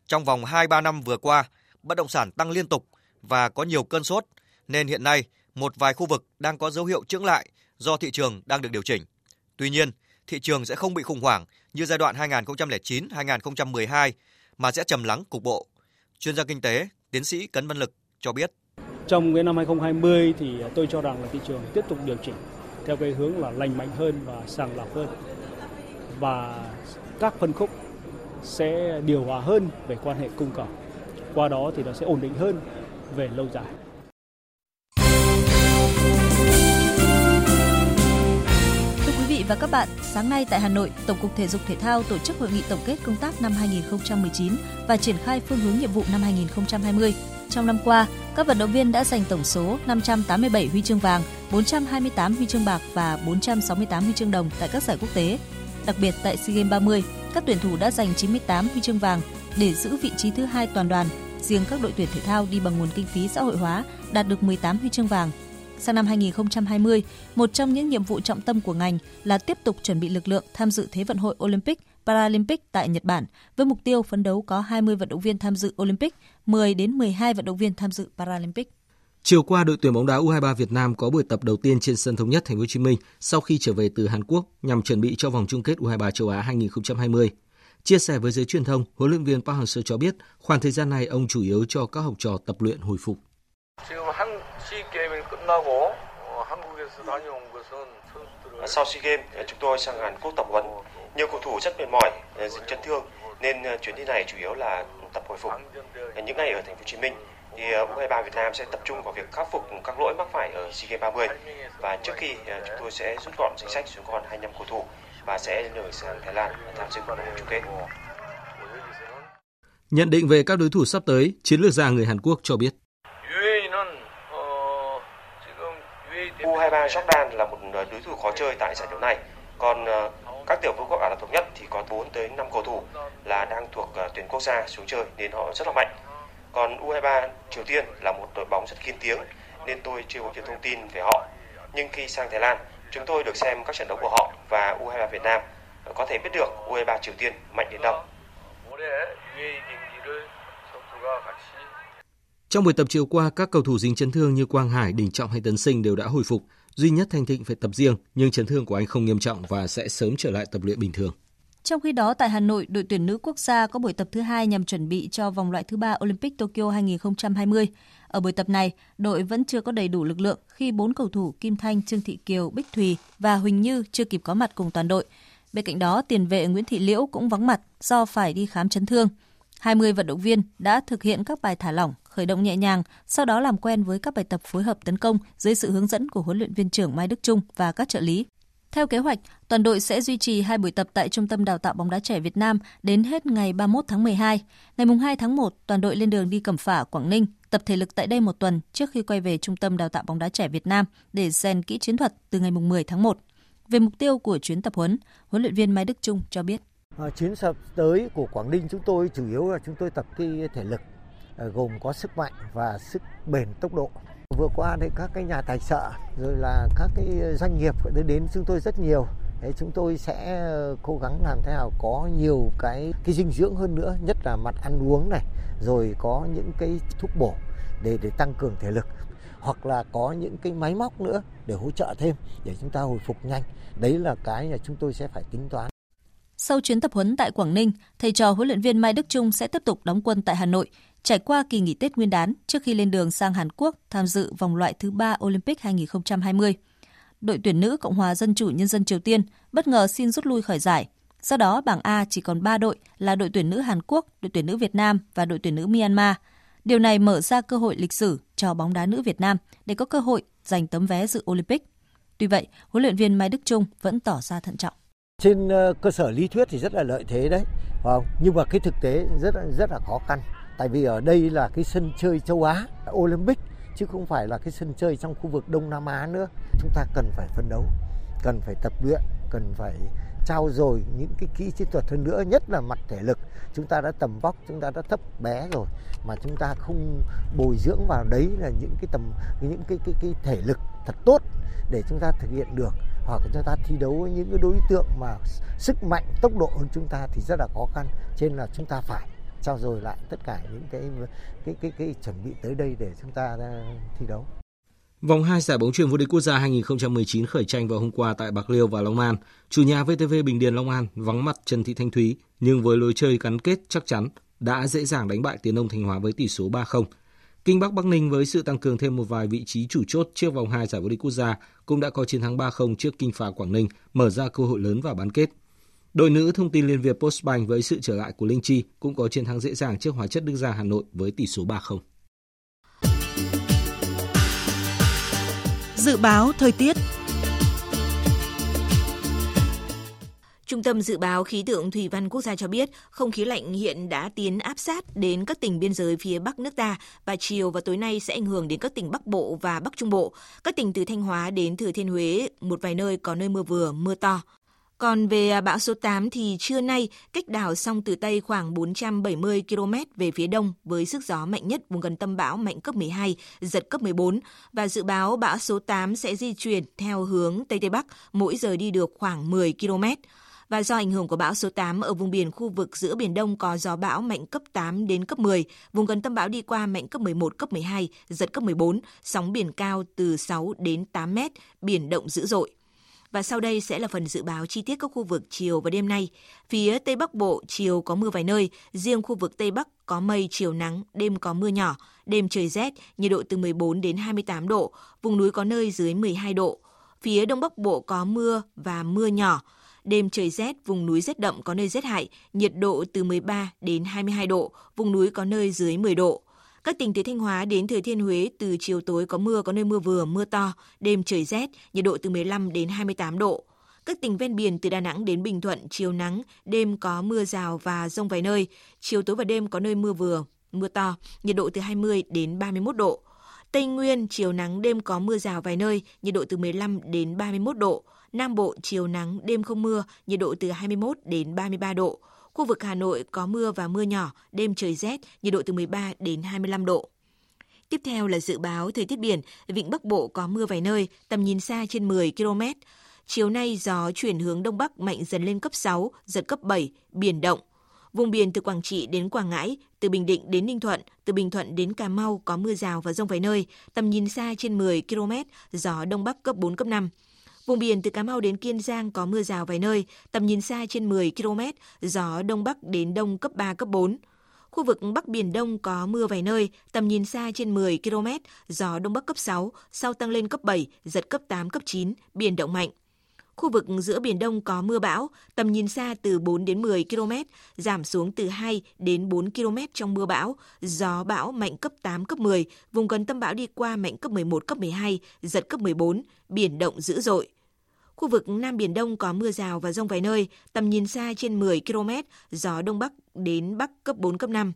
Trong vòng 2-3 năm vừa qua, bất động sản tăng liên tục và có nhiều cơn sốt, nên hiện nay một vài khu vực đang có dấu hiệu chững lại do thị trường đang được điều chỉnh. Tuy nhiên, thị trường sẽ không bị khủng hoảng như giai đoạn 2009-2012 mà sẽ trầm lắng cục bộ. Chuyên gia kinh tế, tiến sĩ Cấn Văn Lực cho biết. Trong cái năm 2020 thì tôi cho rằng là thị trường tiếp tục điều chỉnh theo cái hướng là lành mạnh hơn và sàng lọc hơn và các phân khúc sẽ điều hòa hơn về quan hệ cung cầu qua đó thì nó sẽ ổn định hơn về lâu dài. Thưa quý vị và các bạn, sáng nay tại Hà Nội, Tổng cục Thể dục Thể thao tổ chức hội nghị tổng kết công tác năm 2019 và triển khai phương hướng nhiệm vụ năm 2020. Trong năm qua, các vận động viên đã giành tổng số 587 huy chương vàng, 428 huy chương bạc và 468 huy chương đồng tại các giải quốc tế. Đặc biệt tại SEA Games 30, các tuyển thủ đã giành 98 huy chương vàng, để giữ vị trí thứ hai toàn đoàn. Riêng các đội tuyển thể thao đi bằng nguồn kinh phí xã hội hóa đạt được 18 huy chương vàng. Sang năm 2020, một trong những nhiệm vụ trọng tâm của ngành là tiếp tục chuẩn bị lực lượng tham dự Thế vận hội Olympic, Paralympic tại Nhật Bản với mục tiêu phấn đấu có 20 vận động viên tham dự Olympic, 10 đến 12 vận động viên tham dự Paralympic. Chiều qua, đội tuyển bóng đá U23 Việt Nam có buổi tập đầu tiên trên sân thống nhất Thành phố Hồ Chí Minh sau khi trở về từ Hàn Quốc nhằm chuẩn bị cho vòng chung kết U23 châu Á 2020. Chia sẻ với giới truyền thông, huấn luyện viên Park Hang-seo cho biết, khoảng thời gian này ông chủ yếu cho các học trò tập luyện hồi phục. Sau SEA Games, chúng tôi sang Hàn Quốc tập huấn. Nhiều cầu thủ rất mệt mỏi, dính chấn thương, nên chuyến đi này chủ yếu là tập hồi phục. Những ngày ở thành phố Hồ Chí Minh, thì U23 Việt Nam sẽ tập trung vào việc khắc phục các lỗi mắc phải ở SEA Games 30 và trước khi chúng tôi sẽ rút gọn danh sách xuống còn 25 cầu thủ và sẽ lùi sang Thái Lan tham dự vòng chung kết. Nhận định về các đối thủ sắp tới, chiến lược gia người Hàn Quốc cho biết. U23 Jordan là một đối thủ khó chơi tại giải đấu này. Còn các tiểu vương quốc Ả Rập thống nhất thì có 4 tới 5 cầu thủ là đang thuộc tuyển quốc gia xuống chơi nên họ rất là mạnh. Còn U23 Triều Tiên là một đội bóng rất kiên tiếng nên tôi chưa có nhiều thông tin về họ. Nhưng khi sang Thái Lan, chúng tôi được xem các trận đấu của họ và U23 Việt Nam có thể biết được U23 Triều Tiên mạnh đến đâu. Trong buổi tập chiều qua, các cầu thủ dính chấn thương như Quang Hải, Đình Trọng hay Tấn Sinh đều đã hồi phục. Duy nhất Thanh Thịnh phải tập riêng, nhưng chấn thương của anh không nghiêm trọng và sẽ sớm trở lại tập luyện bình thường. Trong khi đó, tại Hà Nội, đội tuyển nữ quốc gia có buổi tập thứ hai nhằm chuẩn bị cho vòng loại thứ ba Olympic Tokyo 2020. Ở buổi tập này, đội vẫn chưa có đầy đủ lực lượng khi bốn cầu thủ Kim Thanh, Trương Thị Kiều, Bích Thùy và Huỳnh Như chưa kịp có mặt cùng toàn đội. Bên cạnh đó, tiền vệ Nguyễn Thị Liễu cũng vắng mặt do phải đi khám chấn thương. 20 vận động viên đã thực hiện các bài thả lỏng, khởi động nhẹ nhàng, sau đó làm quen với các bài tập phối hợp tấn công dưới sự hướng dẫn của huấn luyện viên trưởng Mai Đức Trung và các trợ lý. Theo kế hoạch, toàn đội sẽ duy trì hai buổi tập tại Trung tâm Đào tạo bóng đá trẻ Việt Nam đến hết ngày 31 tháng 12. Ngày 2 tháng 1, toàn đội lên đường đi Cẩm Phả, Quảng Ninh, tập thể lực tại đây một tuần trước khi quay về Trung tâm Đào tạo bóng đá trẻ Việt Nam để rèn kỹ chiến thuật từ ngày 10 tháng 1. Về mục tiêu của chuyến tập huấn, huấn luyện viên Mai Đức Trung cho biết. À, chuyến sắp tới của Quảng Ninh chúng tôi chủ yếu là chúng tôi tập cái thể lực à, gồm có sức mạnh và sức bền tốc độ vừa qua thì các cái nhà tài trợ rồi là các cái doanh nghiệp đến chúng tôi rất nhiều. Thế chúng tôi sẽ ờ, cố gắng làm thế nào có nhiều cái cái dinh dưỡng hơn nữa nhất là mặt ăn uống này rồi có những cái thuốc bổ để để tăng cường thể lực hoặc là có những cái máy móc nữa để hỗ trợ thêm để chúng ta hồi phục nhanh. Đấy là cái mà chúng tôi sẽ phải tính toán. Sau chuyến tập huấn tại Quảng Ninh, thầy trò huấn luyện viên Mai Đức Trung sẽ tiếp tục đóng quân tại Hà Nội, trải qua kỳ nghỉ Tết Nguyên đán trước khi lên đường sang Hàn Quốc tham dự vòng loại thứ ba Olympic 2020. Đội tuyển nữ Cộng hòa Dân chủ Nhân dân Triều Tiên bất ngờ xin rút lui khỏi giải. Do đó, bảng A chỉ còn 3 đội là đội tuyển nữ Hàn Quốc, đội tuyển nữ Việt Nam và đội tuyển nữ Myanmar. Điều này mở ra cơ hội lịch sử cho bóng đá nữ Việt Nam để có cơ hội giành tấm vé dự Olympic. Tuy vậy, huấn luyện viên Mai Đức Trung vẫn tỏ ra thận trọng. Trên ờ, cơ sở lý thuyết thì rất là lợi thế đấy, không? nhưng mà cái thực tế rất rất là khó khăn. Tại vì ở đây là cái sân chơi châu Á, Olympic chứ không phải là cái sân chơi trong khu vực Đông Nam Á nữa. Chúng ta cần phải phấn đấu, cần phải tập luyện, cần phải trao dồi những cái kỹ chiến thuật hơn nữa nhất là mặt thể lực. Chúng ta đã tầm vóc chúng ta đã thấp bé rồi mà chúng ta không bồi dưỡng vào đấy là những cái tầm những cái cái cái thể lực thật tốt để chúng ta thực hiện được. Hoặc chúng ta thi đấu với những cái đối tượng mà sức mạnh tốc độ hơn chúng ta thì rất là khó khăn. Cho nên là chúng ta phải trao dồi lại tất cả những cái cái cái cái chuẩn bị tới đây để chúng ta ờ, thi đấu Vòng 2 giải bóng chuyền vô địch quốc gia 2019 khởi tranh vào hôm qua tại Bạc Liêu và Long An. Chủ nhà VTV Bình Điền Long An vắng mặt Trần Thị Thanh Thúy, nhưng với lối chơi gắn kết chắc chắn đã dễ dàng đánh bại tiền Ông Thanh Hóa với tỷ số 3-0. Kinh Bắc Bắc Ninh với sự tăng cường thêm một vài vị trí chủ chốt trước vòng 2 giải vô địch quốc gia cũng đã có chiến thắng 3-0 trước Kinh Phà Quảng Ninh, mở ra cơ hội lớn vào bán kết. Đội nữ thông tin liên việt Postbank với sự trở lại của Linh Chi cũng có chiến thắng dễ dàng trước Hóa chất Đức Gia Hà Nội với tỷ số 3-0. Dự báo thời tiết Trung tâm Dự báo Khí tượng Thủy văn Quốc gia cho biết, không khí lạnh hiện đã tiến áp sát đến các tỉnh biên giới phía Bắc nước ta và chiều và tối nay sẽ ảnh hưởng đến các tỉnh Bắc Bộ và Bắc Trung Bộ. Các tỉnh từ Thanh Hóa đến Thừa Thiên Huế, một vài nơi có nơi mưa vừa, mưa to. Còn về à, bão số 8 thì trưa nay cách đảo song Tử Tây khoảng 470 km về phía đông với sức gió mạnh nhất vùng gần tâm bão mạnh cấp 12, giật cấp 14 và dự báo bão số 8 sẽ di chuyển theo hướng Tây Tây Bắc, mỗi giờ đi được khoảng 10 km. Và do ảnh hưởng của bão số 8 ở vùng biển khu vực giữa Biển Đông có gió bão mạnh cấp 8 đến cấp 10, vùng gần tâm bão đi qua mạnh cấp 11, cấp 12, giật cấp 14, sóng biển cao từ 6 đến 8 mét, biển động dữ dội. Và sau đây sẽ là phần dự báo chi tiết các khu vực chiều và đêm nay. Phía Tây Bắc Bộ chiều có mưa vài nơi, riêng khu vực Tây Bắc có mây chiều nắng, đêm có mưa nhỏ, đêm trời rét, nhiệt độ từ 14 đến 28 độ, vùng núi có nơi dưới 12 độ. Phía Đông Bắc Bộ có mưa và mưa nhỏ, đêm trời rét, vùng núi rét đậm có nơi rét hại, nhiệt độ từ 13 đến 22 độ, vùng núi có nơi dưới 10 độ. Các tỉnh từ Thanh Hóa đến Thừa Thiên Huế từ chiều tối có mưa, có nơi mưa vừa, mưa to, đêm trời rét, nhiệt độ từ 15 đến 28 độ. Các tỉnh ven biển từ Đà Nẵng đến Bình Thuận chiều nắng, đêm có mưa rào và rông vài nơi, chiều tối và đêm có nơi mưa vừa, mưa to, nhiệt độ từ 20 đến 31 độ. Tây Nguyên chiều nắng đêm có mưa rào vài nơi, nhiệt độ từ 15 đến 31 độ. Nam Bộ chiều nắng đêm không mưa, nhiệt độ từ 21 đến 33 độ. Khu vực Hà Nội có mưa và mưa nhỏ, đêm trời rét, nhiệt độ từ 13 đến 25 độ. Tiếp theo là dự báo thời tiết biển, vịnh Bắc Bộ có mưa vài nơi, tầm nhìn xa trên 10 km. Chiều nay gió chuyển hướng đông bắc mạnh dần lên cấp 6, giật cấp 7, biển động. Vùng biển từ Quảng Trị đến Quảng Ngãi, từ Bình Định đến Ninh Thuận, từ Bình Thuận đến Cà Mau có mưa rào và rông vài nơi, tầm nhìn xa trên 10 km, gió đông bắc cấp 4 cấp 5. Vùng biển từ Cà Mau đến Kiên Giang có mưa rào vài nơi, tầm nhìn xa trên 10 km, gió đông bắc đến đông cấp 3, cấp 4. Khu vực Bắc Biển Đông có mưa vài nơi, tầm nhìn xa trên 10 km, gió Đông Bắc cấp 6, sau tăng lên cấp 7, giật cấp 8, cấp 9, biển động mạnh. Khu vực giữa Biển Đông có mưa bão, tầm nhìn xa từ 4 đến 10 km, giảm xuống từ 2 đến 4 km trong mưa bão, gió bão mạnh cấp 8, cấp 10, vùng gần tâm bão đi qua mạnh cấp 11, cấp 12, giật cấp 14, biển động dữ dội. Khu vực Nam Biển Đông có mưa rào và rông vài nơi, tầm nhìn xa trên 10 km, gió Đông Bắc đến Bắc cấp 4, cấp 5.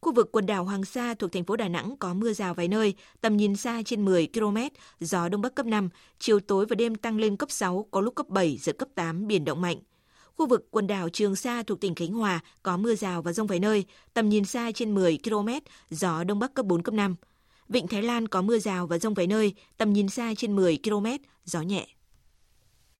Khu vực quần đảo Hoàng Sa thuộc thành phố Đà Nẵng có mưa rào vài nơi, tầm nhìn xa trên 10 km, gió Đông Bắc cấp 5, chiều tối và đêm tăng lên cấp 6, có lúc cấp 7, giật cấp 8, biển động mạnh. Khu vực quần đảo Trường Sa thuộc tỉnh Khánh Hòa có mưa rào và rông vài nơi, tầm nhìn xa trên 10 km, gió Đông Bắc cấp 4, cấp 5. Vịnh Thái Lan có mưa rào và rông vài nơi, tầm nhìn xa trên 10 km, gió nhẹ.